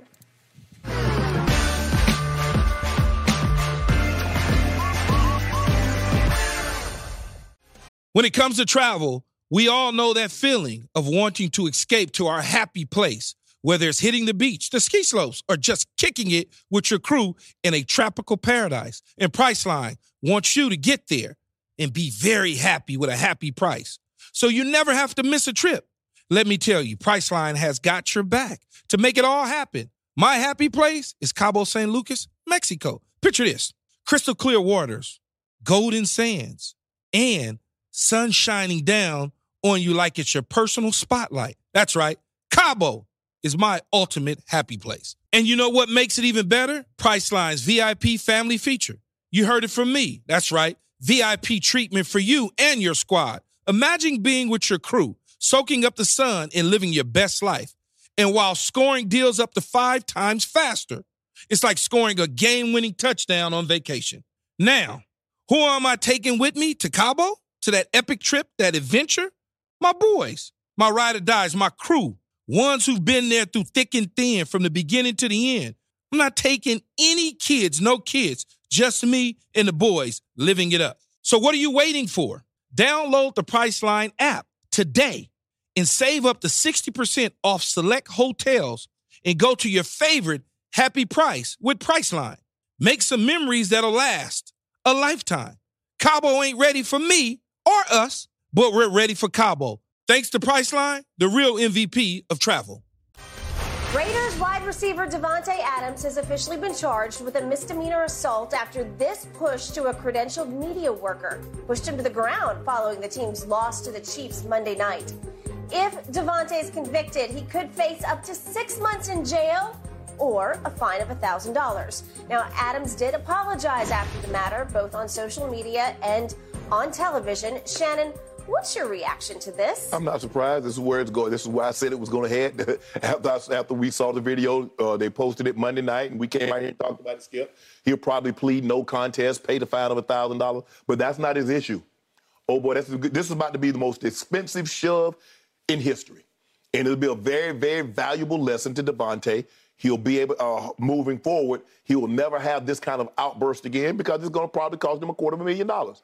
Speaker 4: When it comes to travel, we all know that feeling of wanting to escape to our happy place, whether it's hitting the beach, the ski slopes, or just kicking it with your crew in a tropical paradise. And Priceline wants you to get there and be very happy with a happy price. So you never have to miss a trip. Let me tell you, Priceline has got your back to make it all happen. My happy place is Cabo San Lucas, Mexico. Picture this crystal clear waters, golden sands, and sun shining down on you like it's your personal spotlight. That's right. Cabo is my ultimate happy place. And you know what makes it even better? Priceline's VIP family feature. You heard it from me. That's right. VIP treatment for you and your squad. Imagine being with your crew, soaking up the sun and living your best life. And while scoring deals up to five times faster, it's like scoring a game winning touchdown on vacation. Now, who am I taking with me to Cabo? To that epic trip, that adventure? My boys, my ride or dies, my crew, ones who've been there through thick and thin from the beginning to the end. I'm not taking any kids, no kids, just me and the boys living it up. So what are you waiting for? Download the Priceline app today and save up to 60% off select hotels and go to your favorite happy price with Priceline. Make some memories that'll last a lifetime. Cabo ain't ready for me or us, but we're ready for Cabo. Thanks to Priceline, the real MVP of travel.
Speaker 1: Raiders wide receiver Davante Adams has officially been charged with a misdemeanor assault after this push to a credentialed media worker pushed him to the ground following the team's loss to the Chiefs Monday night. If Davante is convicted, he could face up to six months in jail or a fine of $1,000. Now, Adams did apologize after the matter, both on social media and on television. Shannon, What's your reaction to this?
Speaker 2: I'm not surprised. This is where it's going. This is why I said it was going to head. <laughs> after, after we saw the video, uh, they posted it Monday night, and we came right here and talked about it, Skip. He'll probably plead no contest, pay the fine of $1,000, but that's not his issue. Oh, boy, this is about to be the most expensive shove in history. And it'll be a very, very valuable lesson to Davante. He'll be able, uh, moving forward, he will never have this kind of outburst again because it's going to probably cost him a quarter of a million dollars.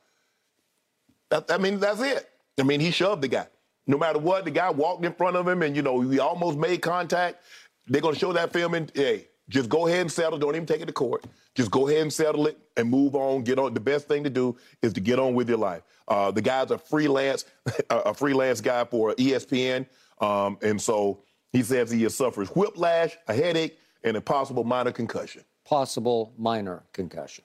Speaker 2: That, I mean, that's it. I mean, he shoved the guy. No matter what, the guy walked in front of him and, you know, he almost made contact. They're going to show that film and, hey, just go ahead and settle. Don't even take it to court. Just go ahead and settle it and move on. Get on. The best thing to do is to get on with your life. Uh, the guy's a freelance, <laughs> a freelance guy for ESPN, um, and so he says he suffers whiplash, a headache, and a possible minor concussion.
Speaker 3: Possible minor concussion.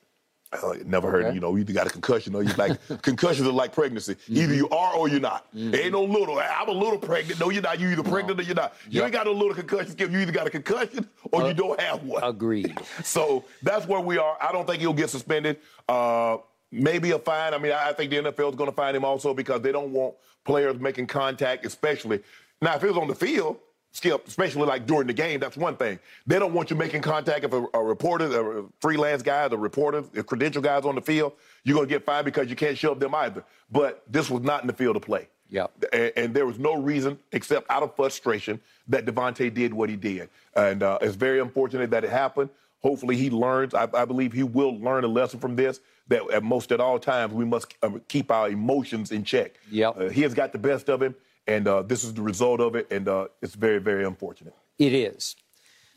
Speaker 2: Uh, never heard, you know, you either got a concussion or you like <laughs> concussions are like pregnancy. Mm-hmm. Either you are or you're not. Mm-hmm. Ain't no little. I'm a little pregnant. No, you're not. You either pregnant no. or you're not. You yep. ain't got a little concussion. You either got a concussion or uh, you don't have one.
Speaker 3: Agreed. <laughs>
Speaker 2: so that's where we are. I don't think he'll get suspended. Uh, maybe a fine. I mean, I think the NFL is going to fine him also because they don't want players making contact, especially now if it was on the field skip, especially like during the game, that's one thing. They don't want you making contact if a, a reporter, a freelance guy, the reporter, the credential guys on the field, you're going to get fined because you can't shove them either. But this was not in the field of play.
Speaker 3: Yeah.
Speaker 2: And, and, there was no reason except out of frustration that Davante did what he did. And uh, it's very unfortunate that it happened. Hopefully he learns. I, I, believe he will learn a lesson from this that at most at all times we must uh, keep our emotions in check.
Speaker 3: Yeah.
Speaker 2: Uh, he has got the best of him and uh, this is the result of it, and uh, it's very, very unfortunate.
Speaker 3: It is.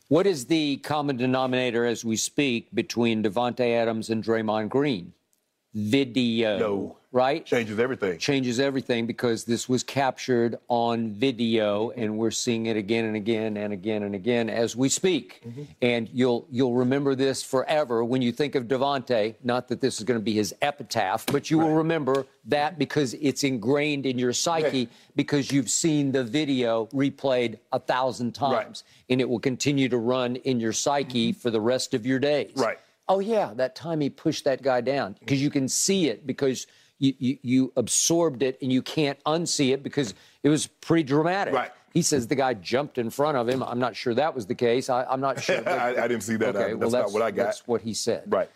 Speaker 3: What is the common denominator as we speak between Davante Adams and Draymond Green? Video.
Speaker 2: No
Speaker 3: right?
Speaker 2: Changes everything.
Speaker 3: Changes everything because this was captured on video, and we're seeing it again and again and again and again as we speak. Mm-hmm. And you'll you'll remember this forever when you think of Davante. Not that this is going to be his epitaph, but you right. will remember that because it's ingrained in your psyche because you've seen the video replayed a thousand times, right. and it will continue to run in your psyche mm-hmm. for the rest of your days.
Speaker 2: Right.
Speaker 3: Oh yeah, that time he pushed that guy down because you can see it because you, you, you absorbed it and you can't unsee it because it was pretty dramatic.
Speaker 2: Right.
Speaker 3: He says the guy jumped in front of him. I'm not sure that was the case. I, am not sure. <laughs>
Speaker 2: I, I, didn't see that. Okay,
Speaker 3: well,
Speaker 2: that's, not what I got.
Speaker 3: That's what he said.
Speaker 2: Right.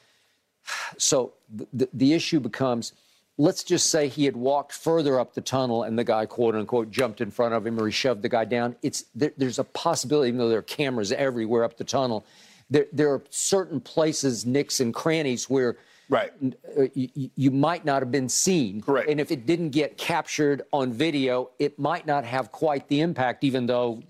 Speaker 3: So the, the issue becomes let's just say he had walked further up the tunnel and the guy quote unquote jumped in front of him or he shoved the guy down it's there, there's a possibility even though there are cameras everywhere up the tunnel there, there are certain places nicks and crannies where
Speaker 2: Right.
Speaker 3: Uh, you, you, might not have been seen.
Speaker 2: Correct.
Speaker 3: And if it didn't get captured on video, it might not have quite the impact, even though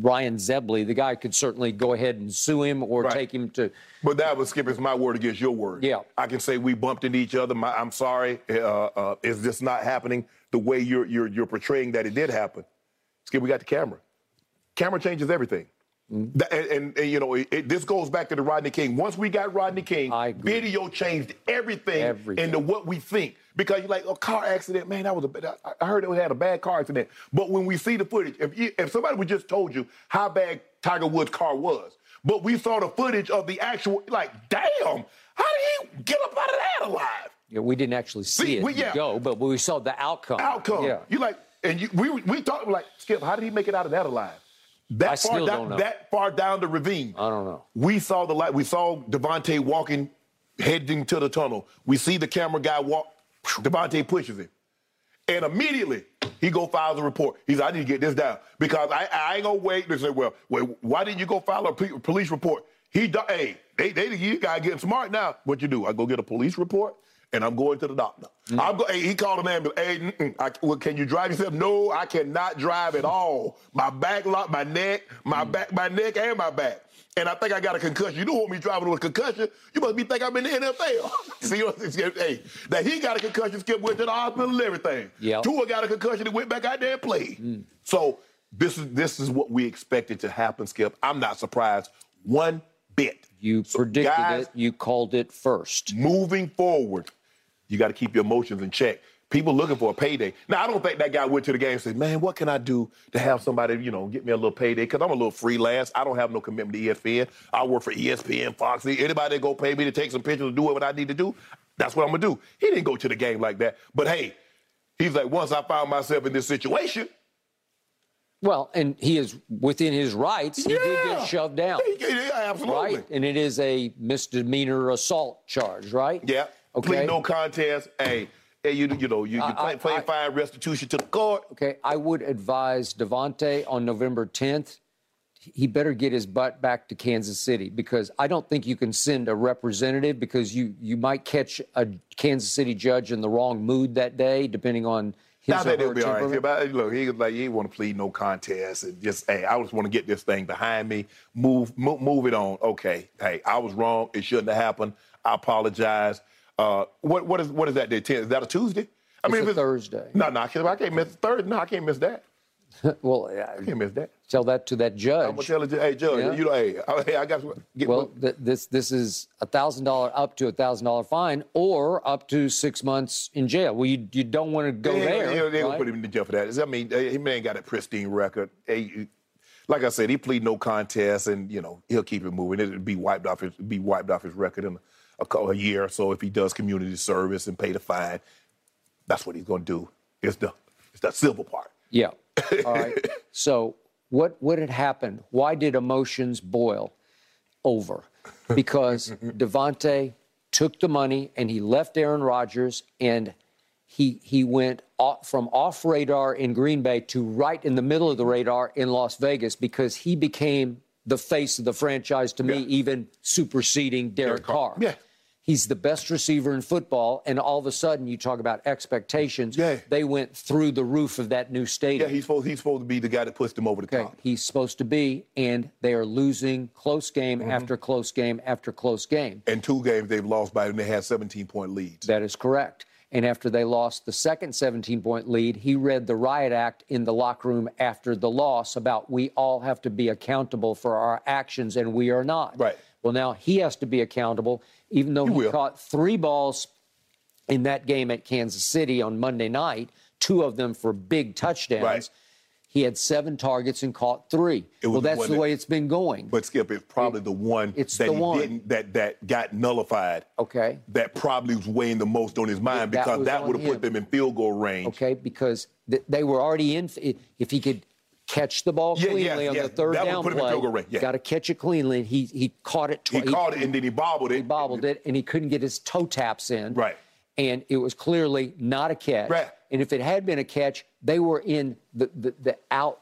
Speaker 3: Ryan Zebley, the guy, could certainly go ahead and sue him or right. take him to.
Speaker 2: But that was, Skip, it's my word against your word.
Speaker 3: Yeah.
Speaker 2: I can say we bumped into each other. My, I'm sorry. Uh, uh, is this not happening the way you're, you're, you're portraying that it did happen? Skip, we got the camera. Camera changes everything. Mm-hmm. And, and, and, you know, it, it, this goes back to the Rodney King. Once we got Rodney King, video changed everything, everything, into what we think. Because you're like, a car accident, man, that was a I heard it had a bad car accident. But when we see the footage, if, you, if somebody would just told you how bad Tiger Woods' car was, but we saw the footage of the actual, like, damn, How did he get up out of that alive?
Speaker 3: Yeah, we didn't actually see,
Speaker 2: See,
Speaker 3: it
Speaker 2: we- yeah.
Speaker 3: go, but we saw the outcome.
Speaker 2: Outcome.
Speaker 3: Yeah.
Speaker 2: You like, and you, we we talked like Skip. How did he make it out of that alive? That
Speaker 3: I
Speaker 2: far down, that far down the ravine.
Speaker 3: I don't know.
Speaker 2: We saw the light. We saw Davante walking, heading to the tunnel. We see the camera guy walk. Davante pushes him, and immediately he go file the report. He's, like, I need to get this down because I, I ain't gonna wait. They say, well, wait, why didn't you go file a police report? He, hey, they, they, you guys getting smart now. What you do? I go get a police report. And I'm going to the doctor. Mm. I'm go, hey, he called an ambulance. Hey, I, well, can you drive yourself? No, I cannot drive at all. My back lock, my neck, my mm. back, my neck, and my back. And I think I got a concussion. You don't want me driving with a concussion. You must be think I'm in the NFL. <laughs> See what Hey, that he got a concussion, Skip went to the hospital and everything.
Speaker 3: Yep.
Speaker 2: Tua got a concussion and went back out there and played. Mm. So this is this is what we expected to happen, Skip. I'm not surprised one bit.
Speaker 3: You
Speaker 2: So,
Speaker 3: predicted
Speaker 2: guys,
Speaker 3: it. You called it first.
Speaker 2: moving forward, you got to keep your emotions in check. People looking for a payday. Now, I don't think that guy went to the game and said, "Man, what can I do to have somebody, you know, get me a little payday?" Because I'm a little freelance. I don't have no commitment to ESPN. I work for ESPN, Fox. Anybody that go pay me to take some pictures and do what I need to do, that's what I'm gonna do. He didn't go to the game like that. But hey, he's like, once I found myself in this situation,
Speaker 3: Well, and he is within his rights. He did get shoved down,
Speaker 2: yeah, yeah, absolutely.
Speaker 3: right? And it is a misdemeanor assault charge, right?
Speaker 2: Yeah.
Speaker 3: Okay.
Speaker 2: Plead no contest. Hey, hey, you you know you, you
Speaker 3: I-
Speaker 2: play,
Speaker 3: I-
Speaker 2: play
Speaker 3: I-
Speaker 2: fine restitution to the court.
Speaker 3: Okay, I would advise Davante on November 10th. He better get his butt back to Kansas City because I don't think you can send a representative because you you might catch a Kansas City judge in the wrong mood that day, depending on his
Speaker 2: I
Speaker 3: or
Speaker 2: think
Speaker 3: her
Speaker 2: they'll be all right. But, look, he was like, he want to plead no contest and just, hey, I just want to get this thing behind me, move, move, move it on. Okay, hey, I was wrong. It shouldn't have happened. I apologize. Uh, what what is what is that day? Ten? Is that a Tuesday? I
Speaker 3: It's a
Speaker 2: if
Speaker 3: Thursday.
Speaker 2: No, no, I can't, I can't miss Thursday. No, I can't miss that. <laughs>
Speaker 3: well,
Speaker 2: I can't miss that.
Speaker 3: tell that to that judge.
Speaker 2: I'm gonna tell the hey judge,
Speaker 3: Yeah.
Speaker 2: you know, hey, I, hey, I got to get.
Speaker 3: Well, th- this this is a thousand dollar up to a thousand dollar fine or up to six months in jail. Well, you, you don't want to go
Speaker 2: Yeah,
Speaker 3: there.
Speaker 2: Yeah, they
Speaker 3: right?
Speaker 2: gonna put him in jail for that. I mean, he ain't got a pristine record. Hey, like I said, he plead no contest, and you know he'll keep it moving. It'll be wiped off his be wiped off his record in a, a, year or so if he does community service and pay the fine. That's what he's gonna do. It's the it's the civil part.
Speaker 3: Yeah. <laughs> All right. so what what had happened? Why did emotions boil over? Because <laughs> Davante took the money and he left Aaron Rodgers and he he went off, from off radar in Green Bay to right in the middle of the radar in Las Vegas because he became the face of the franchise to me,
Speaker 2: Yeah.
Speaker 3: even superseding Derek
Speaker 2: Carr.
Speaker 3: Carr.
Speaker 2: Yeah.
Speaker 3: He's the best receiver in football, and all of a sudden, you talk about expectations.
Speaker 2: Yeah.
Speaker 3: They went through the roof of that new
Speaker 2: Yeah,
Speaker 3: stadium.
Speaker 2: he's supposed he's supposed to be the guy that puts them over the
Speaker 3: Okay,
Speaker 2: top.
Speaker 3: he's supposed to be, and they are losing close game
Speaker 2: Mm-hmm.
Speaker 3: after close game after close game.
Speaker 2: And two games they've lost by and they had 17 point leads.
Speaker 3: That is correct. And after they lost the second 17 point lead, he read the riot act in the locker room after the loss about we all have to be accountable for our actions, and we are not.
Speaker 2: Right.
Speaker 3: Well, now he has to be accountable, even though
Speaker 2: He
Speaker 3: he, caught three balls in that game at Kansas City on Monday night, two of them for big touchdowns.
Speaker 2: Right.
Speaker 3: He had seven targets and caught three. Well, that's the
Speaker 2: that-
Speaker 3: way it's been going.
Speaker 2: But Skip, it's probably the one that
Speaker 3: the
Speaker 2: he
Speaker 3: one.
Speaker 2: didn't that that got nullified.
Speaker 3: Okay.
Speaker 2: That probably was weighing the most on his mind
Speaker 3: that
Speaker 2: because
Speaker 3: was
Speaker 2: that would have put them in field goal range.
Speaker 3: okay, because th- they were already in. If he could catch the ball
Speaker 2: Yeah,
Speaker 3: cleanly
Speaker 2: yes,
Speaker 3: on
Speaker 2: yes.
Speaker 3: the third
Speaker 2: That
Speaker 3: down
Speaker 2: put him in
Speaker 3: play,
Speaker 2: yeah.
Speaker 3: got to catch it cleanly. He he caught it
Speaker 2: He
Speaker 3: twice.
Speaker 2: caught it and then he bobbled it.
Speaker 3: He bobbled it, and he couldn't get his toe taps in.
Speaker 2: Right.
Speaker 3: And it was clearly not a catch.
Speaker 2: Right.
Speaker 3: And if it had been a catch, they were in the the, the out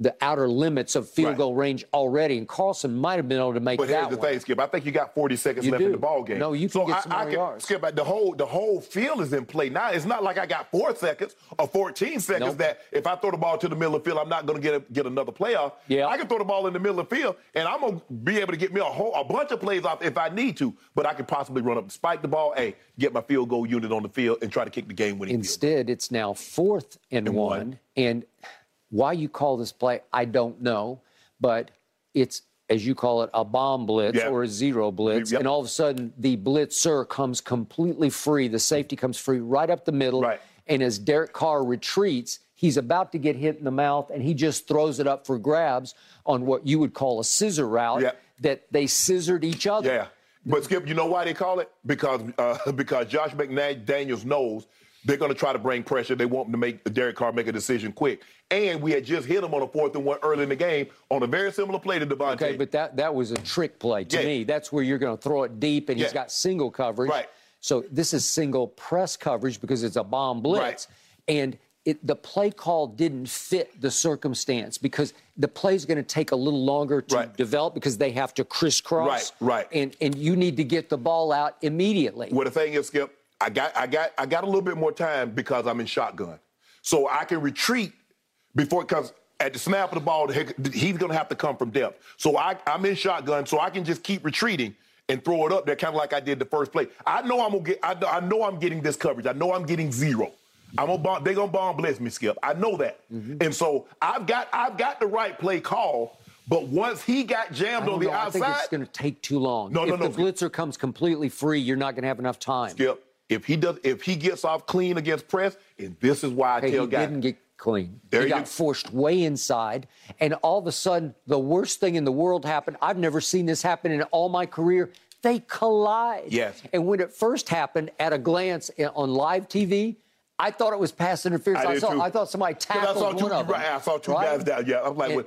Speaker 3: the outer limits of field
Speaker 2: Right.
Speaker 3: goal range already, and Carlson might have been able to make
Speaker 2: But
Speaker 3: that But
Speaker 2: here's the
Speaker 3: one.
Speaker 2: thing, Skip. I think you got 40 seconds
Speaker 3: You
Speaker 2: left in the ball game.
Speaker 3: No, you
Speaker 2: so
Speaker 3: can get
Speaker 2: I,
Speaker 3: some
Speaker 2: I
Speaker 3: more
Speaker 2: can
Speaker 3: yards.
Speaker 2: skip. The whole the whole field is in play now. It's not like I got four seconds or 14 seconds
Speaker 3: Nope.
Speaker 2: that if I throw the ball to the middle of the field, I'm not going to get a, get another playoff.
Speaker 3: Yeah.
Speaker 2: I can throw the ball in the middle of the field, and I'm going to be able to get me a whole a bunch of plays off if I need to. But I could possibly run up, and spike the ball, hey, get my field goal unit on the field, and try to kick the game winning field.
Speaker 3: Instead, it's now fourth and,
Speaker 2: And
Speaker 3: one.
Speaker 2: one.
Speaker 3: And why you call this play, I don't know, but it's as you call it, a bomb blitz
Speaker 2: Yeah.
Speaker 3: or a zero blitz,
Speaker 2: Yep.
Speaker 3: and all of a sudden the blitzer comes completely free. The safety comes free right up the middle,
Speaker 2: Right.
Speaker 3: and as Derek Carr retreats, he's about to get hit in the mouth, and he just throws it up for grabs on what you would call a scissor route.
Speaker 2: Yeah.
Speaker 3: That they scissored each other.
Speaker 2: Yeah. But Skip, you know why they call it? Because uh, <laughs> because Josh McDaniels knows they're going to try to bring pressure. They want to make Derek Carr make a decision quick. And we had just hit him on a fourth and one early in the game on a very similar play to Davante.
Speaker 3: Okay, but that that was a trick play to
Speaker 2: Yeah.
Speaker 3: me. That's where you're going to throw it deep, and he's
Speaker 2: Yeah.
Speaker 3: got single coverage.
Speaker 2: Right.
Speaker 3: So this is single press coverage because it's a bomb blitz,
Speaker 2: Right.
Speaker 3: and it, the play call didn't fit the circumstance because the play is going to take a little longer to
Speaker 2: Right.
Speaker 3: develop because they have to crisscross.
Speaker 2: Right, right.
Speaker 3: And and you need to get the ball out immediately.
Speaker 2: Well, the thing is, Skip, I got, I got, I got a little bit more time because I'm in shotgun, so I can retreat before because at the snap of the ball, he's going to have to come from depth. So I, I'm in shotgun, so I can just keep retreating and throw it up there, kind of like I did the first play. I know I'm gonna get, I, know- I know I'm getting this coverage. I know I'm getting zero. I'm gonna bomb, they're gonna bomb blitz me, Skip. I know that, mm-hmm. and so I've got, I've got the right play call. But once he got jammed on the
Speaker 3: know. I think it's going to take too long.
Speaker 2: No, no,
Speaker 3: if
Speaker 2: no.
Speaker 3: the blitzer comes completely free, you're not going to have enough time.
Speaker 2: Skip, if he does, if he gets off clean against press, and this is why I
Speaker 3: Okay,
Speaker 2: tell
Speaker 3: he
Speaker 2: guys,
Speaker 3: didn't get clean.
Speaker 2: There
Speaker 3: he got forced way inside, and all of a sudden, the worst thing in the world happened. I've never seen this happen in all my career. They collide.
Speaker 2: Yes.
Speaker 3: And when it first happened, at a glance on live TV, I thought it was pass interference.
Speaker 2: I did
Speaker 3: saw,
Speaker 2: too.
Speaker 3: I thought somebody
Speaker 2: 'Cause I
Speaker 3: tackled
Speaker 2: saw two,
Speaker 3: one of them.
Speaker 2: right, I saw two
Speaker 3: right?
Speaker 2: guys down. Yeah, I'm like,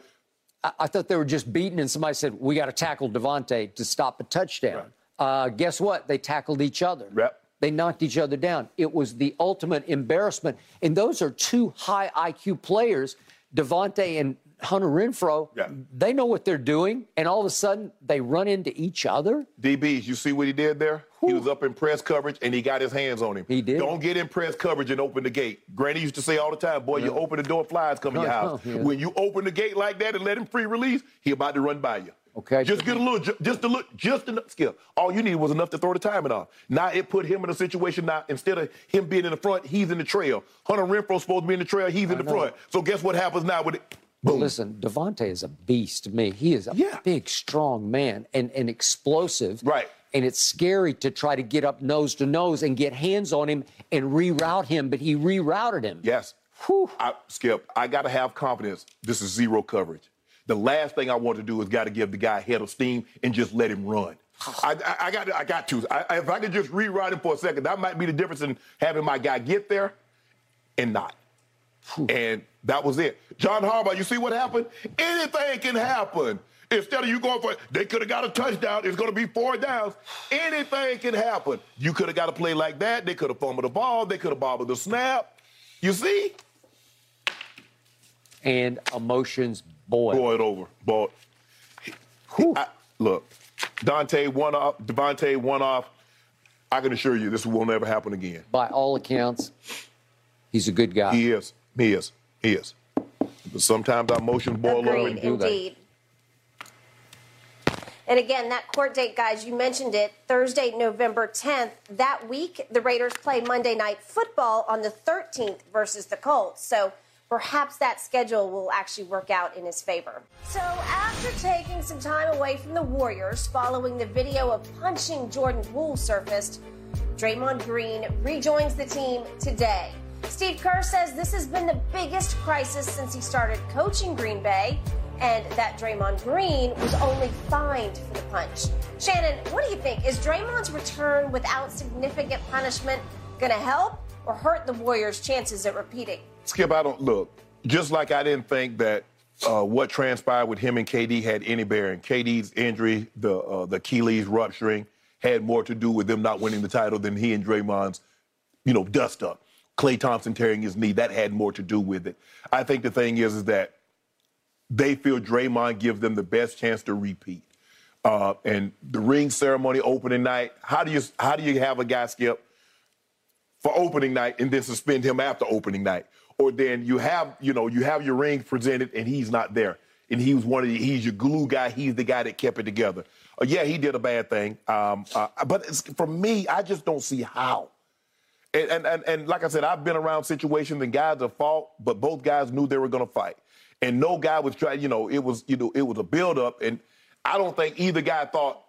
Speaker 3: I, I thought they were just beaten, and somebody said, "We got to tackle Davante to stop a touchdown." Uh, guess what? They tackled each other.
Speaker 2: Yep.
Speaker 3: They knocked each other down. It was the ultimate embarrassment. And those are two high IQ players, Davante and Hunter Renfrow.
Speaker 2: Yeah.
Speaker 3: They know what they're doing, and all of a sudden they run into each other.
Speaker 2: DBs, you see what he did there? He was up in press coverage and he got his hands on him.
Speaker 3: He did.
Speaker 2: Don't get in press coverage and open the gate. Granny used to say all the time, boy, you open the door, flies come in your <laughs> house.
Speaker 3: no, yeah.
Speaker 2: When you open the gate like that and let him free release, he about to run by you.
Speaker 3: Okay.
Speaker 2: Just get a little, just a little, just enough skill. All you need was enough to throw the timing off. Now it put him in a situation now, instead of him being in the front, he's in the trail. Hunter Renfrow's supposed to be in the trail, he's in the
Speaker 3: know.
Speaker 2: front. So guess what happens now with it? Boom.
Speaker 3: Listen, Davante is a beast to me. He is a
Speaker 2: Yeah.
Speaker 3: big, strong man and, and explosive.
Speaker 2: Right.
Speaker 3: And it's scary to try to get up nose to nose and get hands on him and reroute him, but he rerouted him.
Speaker 2: Yes.
Speaker 3: Whew.
Speaker 2: I, Skip, I got to have confidence. This is zero coverage. The last thing I want to do is got to give the guy a head of steam and just let him run. <sighs> I, I, I got, I got to. I, if I could just rewrite him for a second, that might be the difference in having my guy get there and not. And that was it. John Harbaugh, you see what happened? Anything can happen. Instead of you going for it, they could have got a touchdown. It's going to be four downs. Anything can happen. You could have got a play like that. They could have fumbled the ball. They could have bobbled the snap. You see?
Speaker 3: And emotions. Boy,
Speaker 2: Boy it over. Boy. I- look, Dante one off, Davante one off. I can assure you this will never happen again.
Speaker 3: By all accounts, he's a good guy.
Speaker 2: He is. He is. He is. But sometimes our emotions boil over.
Speaker 1: Agreed,
Speaker 2: and-
Speaker 3: do that.
Speaker 1: indeed. And again, that court date, guys, you mentioned it, Thursday, November 10th. That week, the Raiders play Monday Night Football on the 13th versus the Colts. So perhaps that schedule will actually work out in his favor. So after taking some time away from the Warriors following the video of punching Jordan Poole surfaced, Draymond Green rejoins the team today. Steve Kerr says this has been the biggest crisis since he started coaching Green Bay, and that Draymond Green was only fined for the punch. Shannon, what do you think? Is Draymond's return without significant punishment going to help or hurt the Warriors' chances at repeating?
Speaker 2: Skip, I don't look. Just like I didn't think that uh, what transpired with him and KD had any bearing. KD's injury, the uh, the Achilles rupturing, had more to do with them not winning the title than he and Draymond's, you know, dust up. Klay Thompson tearing his knee, that had more to do with it. I think the thing is, is that they feel Draymond gives them the best chance to repeat. Uh, and the ring ceremony opening night, how do you how do you have a guy skip for opening night and then suspend him after opening night? Or then you have, you know, you have your ring presented and he's not there. And he was one of the, he's your glue guy. He's the guy that kept it together. Uh, yeah, he did a bad thing. Um, uh, but for me, I just don't see how. And, and, and, and like I said, I've been around situations and guys have fought, but both guys knew they were going to fight. And no guy was trying, you know, it was, you know, it was a buildup. And I don't think either guy thought,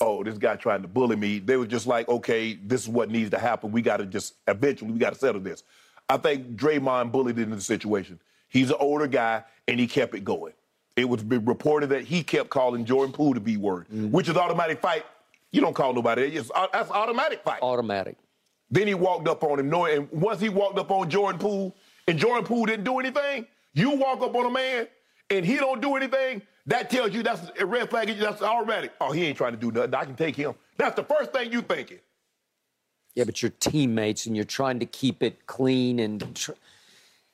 Speaker 2: oh, this guy trying to bully me. They were just like, okay, this is what needs to happen. We got to just, eventually, we got to settle this. I think Draymond bullied into the situation. He's an older guy, and he kept it going. It was reported that he kept calling Jordan Poole to be word, mm-hmm. which is automatic fight You don't call nobody. It's, that's automatic fight.
Speaker 3: Automatic.
Speaker 2: Then he walked up on him, knowing, and once he walked up on Jordan Poole, and Jordan Poole didn't do anything, you walk up on a man and he don't do anything, that tells you that's a red flag. That's automatic. Oh, he ain't trying to do nothing. I can take him. That's the first thing you thinking.
Speaker 3: Yeah, but you're teammates and you're trying to keep it clean and tr-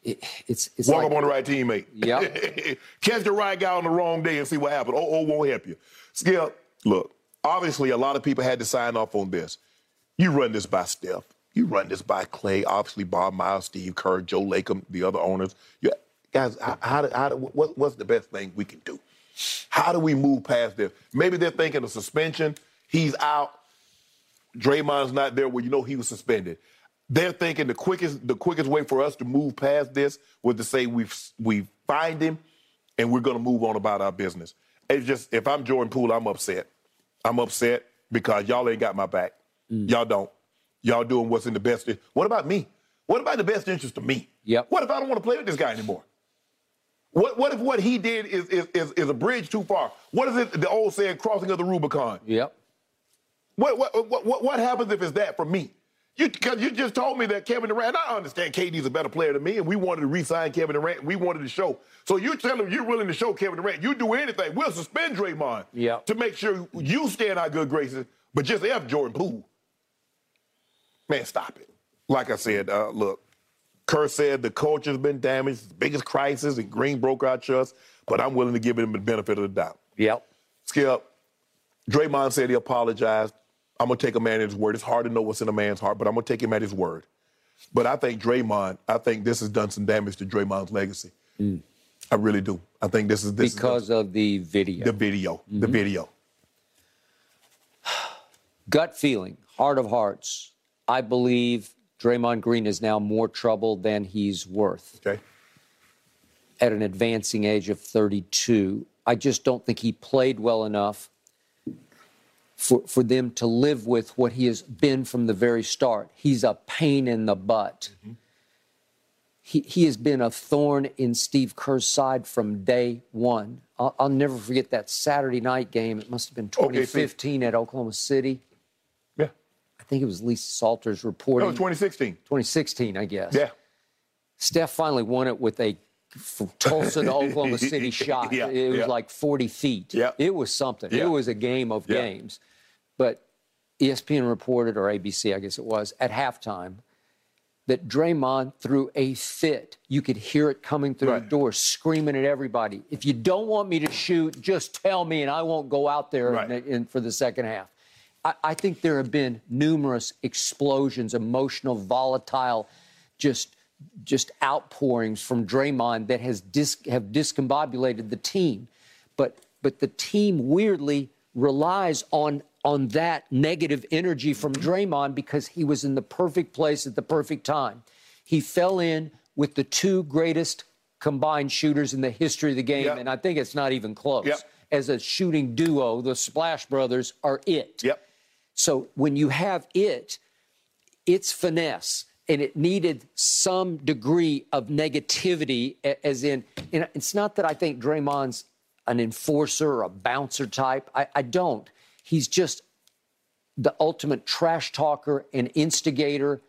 Speaker 3: it, it's it's
Speaker 2: walk
Speaker 3: like,
Speaker 2: up on the right teammate.
Speaker 3: Yep. <laughs>
Speaker 2: Catch the right guy on the wrong day and see what happens. Oh, oh, won't help you. Skip, look. Obviously, a lot of people had to sign off on this. You run this by Steph. You run this by Klay. Obviously, Bob Myers, Steve Kerr, Joe Lacob, the other owners. Yeah, guys, how, how, how what, what's the best thing we can do? How do we move past this? Maybe they're thinking of suspension. He's out. Draymond's not there. Well, you know he was suspended. They're thinking the quickest the quickest way for us to move past this was to say we we find him and we're going to move on about our business. It's just if I'm Jordan Poole, I'm upset. I'm upset because y'all ain't got my back. Mm. Y'all don't. Y'all doing what's in the best. What about me? What about the best interest of me?
Speaker 3: Yep.
Speaker 2: What if I don't want to play with this guy anymore? What, what if what he did is, is, is, is, a bridge too far? What is it, the old saying, crossing of the Rubicon?
Speaker 3: Yep.
Speaker 2: What, what, what, what happens if it's that for me? You, cause you just told me that Kevin Durant, I understand KD's a better player than me, and we wanted to re-sign Kevin Durant, we wanted to show. So you tell him you're willing to show Kevin Durant, you do anything. We'll suspend Draymond
Speaker 3: yep.
Speaker 2: to make sure you stay in our good graces, but just F Jordan Poole. Man, stop it. Like I said, uh, look, Kerr said the culture's been damaged, the biggest crisis, and Green broke our trust, but I'm willing to give him the benefit of the doubt.
Speaker 3: Yep.
Speaker 2: Skip, Draymond said he apologized. I'm going to take a man at his word. It's hard to know what's in a man's heart, but I'm going to take him at his word. But I think Draymond, I think this has done some damage to Draymond's legacy. Mm. I really do. I think this is this
Speaker 3: because
Speaker 2: is
Speaker 3: of the video.
Speaker 2: The video. Mm-hmm. The video. <sighs>
Speaker 3: Gut feeling, heart of hearts. I believe Draymond Green is now more trouble than he's worth.
Speaker 2: Okay.
Speaker 3: At an advancing age of 32, I just don't think he played well enough for, for them to live with what he has been from the very start. He's a pain in the butt. Mm-hmm. He, he has been a thorn in Steve Kerr's side from day one. I'll, I'll never forget that Saturday night game. It must have been 2015 okay, at Oklahoma City. Yeah. I think it was Lisa Salters reporting.
Speaker 2: No, 2016.
Speaker 3: 2016, I guess.
Speaker 2: Yeah.
Speaker 3: Steph finally won it with a from Tulsa to Oklahoma <laughs> City shot.
Speaker 2: Yeah,
Speaker 3: it was
Speaker 2: yeah.
Speaker 3: like 40 feet.
Speaker 2: Yeah.
Speaker 3: It was something. It was a game of games. But ESPN reported, or ABC, I guess it was, at halftime, that Draymond threw a fit. You could hear it coming through
Speaker 2: right.
Speaker 3: the door, screaming at everybody. If you don't want me to shoot, just tell me, and I won't go out there
Speaker 2: right.
Speaker 3: in, in, for the second half. I, I think there have been numerous explosions, emotional, volatile, just just outpourings from Draymond that has dis, have discombobulated the team. But but the team weirdly relies on on that negative energy from Draymond because he was in the perfect place at the perfect time. He fell in with the two greatest combined shooters in the history of the game,
Speaker 2: yep.
Speaker 3: and I think it's not even close.
Speaker 2: Yep.
Speaker 3: As a shooting duo, the Splash Brothers are it.
Speaker 2: Yep.
Speaker 3: So when you have it, it's finesse. And it needed some degree of negativity, as in, it's not that I think Draymond's an enforcer or a bouncer type. I, I don't. He's just the ultimate trash talker and instigator.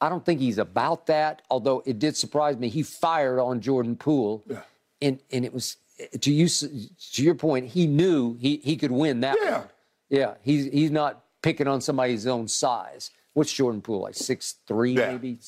Speaker 3: I don't think he's about that, although it did surprise me. He fired on Jordan Poole.
Speaker 2: Yeah.
Speaker 3: And, and it was, to, you, to your point, he knew he, he could win that
Speaker 2: yeah.
Speaker 3: one. Yeah. He's, he's not picking on somebody's own size. What's Jordan Poole like? Six three,
Speaker 2: yeah.
Speaker 3: maybe.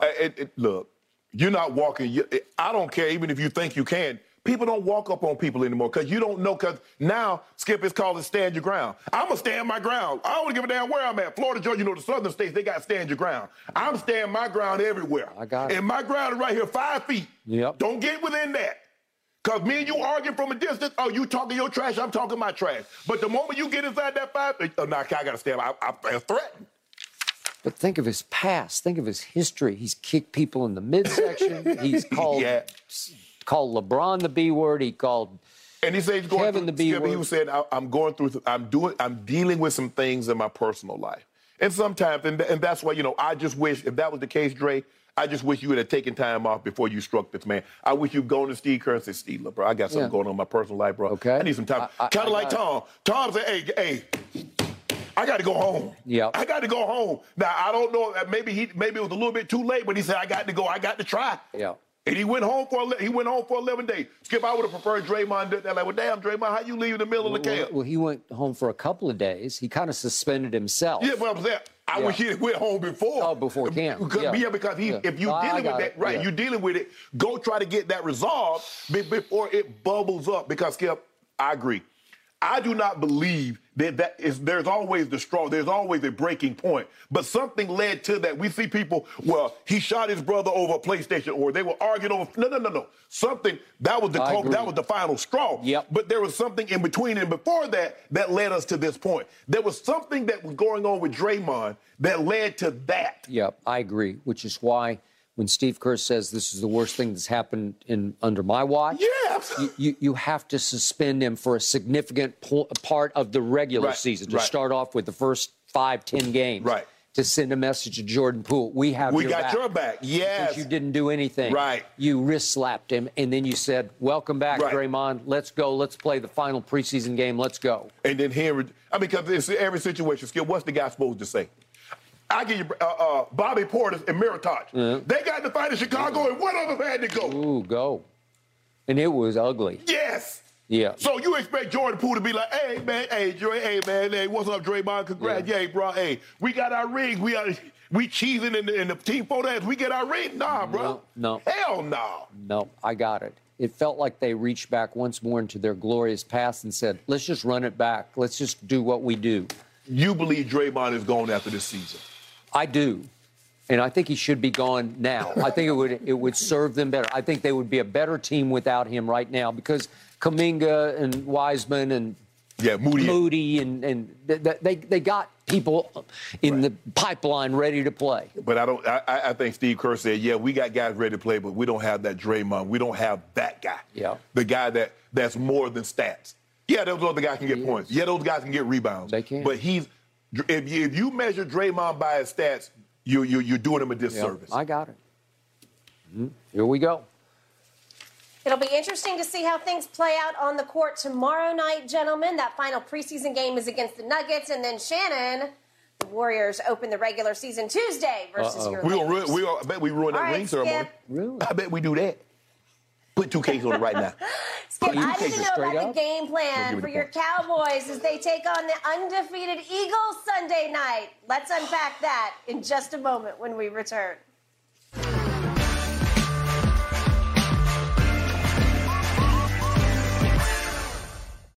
Speaker 2: Uh, it, it, look, you're not walking. I don't care, even if you think you can. People don't walk up on people anymore because you don't know. Because now, Skip is called to stand your ground. I'm gonna stand my ground. I don't give a damn where I'm at. Florida, Georgia, you know the southern states, they got stand your ground. I'm standing my ground everywhere.
Speaker 3: I got it.
Speaker 2: And my ground is right here, five feet.
Speaker 3: Yep.
Speaker 2: Don't get within that. Cause me and you arguing from a distance. Oh, you talking your trash, I'm talking my trash. But the moment you get inside that five, uh, oh, nah, I gotta stand. I, I, I threaten.
Speaker 3: But think of his past. Think of his history. He's kicked people in the midsection. <laughs> he's called
Speaker 2: yeah.
Speaker 3: Called LeBron the B word. He called
Speaker 2: and he said he's going
Speaker 3: Kevin
Speaker 2: through,
Speaker 3: the B
Speaker 2: word. He was saying I'm going through. I'm doing. I'm dealing with some things in my personal life. And sometimes, and, and that's why you know, I just wish if that was the case, Dre, I just wish you would have taken time off before you struck this man. I wish you'd gone to Steve Kerr and said, Steve, look, bro, I got something yeah. going on in my personal life, bro.
Speaker 3: Okay.
Speaker 2: I need some time. Kind of like Tom. Tom said, hey, hey, I got to go home.
Speaker 3: Yeah.
Speaker 2: I got to go home. Now I don't know. Maybe he maybe it was a little bit too late, but he said I got to go. I got to try.
Speaker 3: Yeah.
Speaker 2: And he went home for he went home for 11 days. Skip, I would have preferred Draymond did that. Like, well, damn, Draymond, how you leave in the middle of the camp?
Speaker 3: well, he went home for a couple of days. He kind of suspended himself.
Speaker 2: Yeah, but I'm saying, I
Speaker 3: Yeah.
Speaker 2: wish he had went home before.
Speaker 3: Oh, before camp.
Speaker 2: Because,
Speaker 3: Yeah.
Speaker 2: because he,
Speaker 3: Yeah.
Speaker 2: if you're
Speaker 3: I
Speaker 2: dealing with that,
Speaker 3: it.
Speaker 2: right,
Speaker 3: Yeah.
Speaker 2: you're dealing with it, go try to get that resolved before it bubbles up. Because, Skip, I agree. I do not believe that that is there's always the straw, there's always a breaking point. But something led to that. We see people, well, he shot his brother over a PlayStation, or they were arguing over no, no, no, no. Something that was the that was the final straw.
Speaker 3: Yep.
Speaker 2: But there was something in between and before that that led us to this point. There was something that was going on with Draymond that led to that.
Speaker 3: Yep, I agree. Which is why when Steve Kerr says this is the worst thing that's happened in under my watch,
Speaker 2: Yes.
Speaker 3: you, you, you have to suspend him for a significant po- part of the regular
Speaker 2: Right,
Speaker 3: season to
Speaker 2: right.
Speaker 3: start off with the first five, ten games.
Speaker 2: Right.
Speaker 3: To send a message to Jordan Poole, we have
Speaker 2: We
Speaker 3: your
Speaker 2: got
Speaker 3: back.
Speaker 2: your back. Yes.
Speaker 3: Because you didn't do anything.
Speaker 2: Right.
Speaker 3: You wrist slapped him, and then you said, "Welcome back,
Speaker 2: Right.
Speaker 3: Draymond. Let's go. Let's play the final preseason game. Let's go."
Speaker 2: And then Henry, I mean, because it's every situation, Skip, what's the guy supposed to say? I give you uh, uh, Bobby Portis and Mirotic. They got to fight in Chicago, and one of them had to go.
Speaker 3: Ooh, go. And it was ugly.
Speaker 2: Yes.
Speaker 3: Yeah.
Speaker 2: So you expect Jordan Poole to be like, hey man, hey Dre, hey man, hey, what's up, Draymond? Congrats,
Speaker 3: Yeah.
Speaker 2: yeah, bro. Hey, we got our rings. We are we cheesing in the, in the team photos. We get our ring. Nah, bro.
Speaker 3: no.
Speaker 2: Hell no.
Speaker 3: No, I got it. It felt like they reached back once more into their glorious past and said, let's just run it back. Let's just do what we do.
Speaker 2: You believe Draymond is gone after this season?
Speaker 3: I do. And I think he should be gone now. I think it would it would serve them better. I think they would be a better team without him right now because Kuminga and Wiseman and
Speaker 2: Yeah, Moody.
Speaker 3: Moody and, and th- th- they, they got people in the pipeline ready to play.
Speaker 2: But I don't. I, I I think Steve Kerr said, "Yeah, we got guys ready to play, but we don't have that Draymond. We don't have that guy.
Speaker 3: Yeah.
Speaker 2: the guy that that's more than stats. Yeah, those other guys can get
Speaker 3: He
Speaker 2: points.
Speaker 3: is.
Speaker 2: Yeah, those guys can get rebounds.
Speaker 3: They can.
Speaker 2: But he's if you, if you measure Draymond by his stats, you you you're doing him a
Speaker 3: Yeah,
Speaker 2: disservice.
Speaker 3: I got it. Mhm. Here we go.
Speaker 1: It'll be interesting to see how things play out on the court tomorrow night, gentlemen. That final preseason game is against the Nuggets, and then Shannon, the Warriors open the regular season Tuesday versus
Speaker 3: Uh-oh.
Speaker 1: your
Speaker 2: we gonna
Speaker 1: Lakers.
Speaker 2: ruin, we gonna, I bet we ruin that
Speaker 1: All right,
Speaker 2: ring ceremony.
Speaker 1: Skip.
Speaker 3: Really?
Speaker 2: I bet we do that. Put two Ks on it right now. <laughs>
Speaker 1: Skip, I need to know about
Speaker 3: up.
Speaker 1: the game plan for your
Speaker 2: point.
Speaker 1: Cowboys as they take on the undefeated Eagles Sunday night. Let's unpack that in just a moment when we return.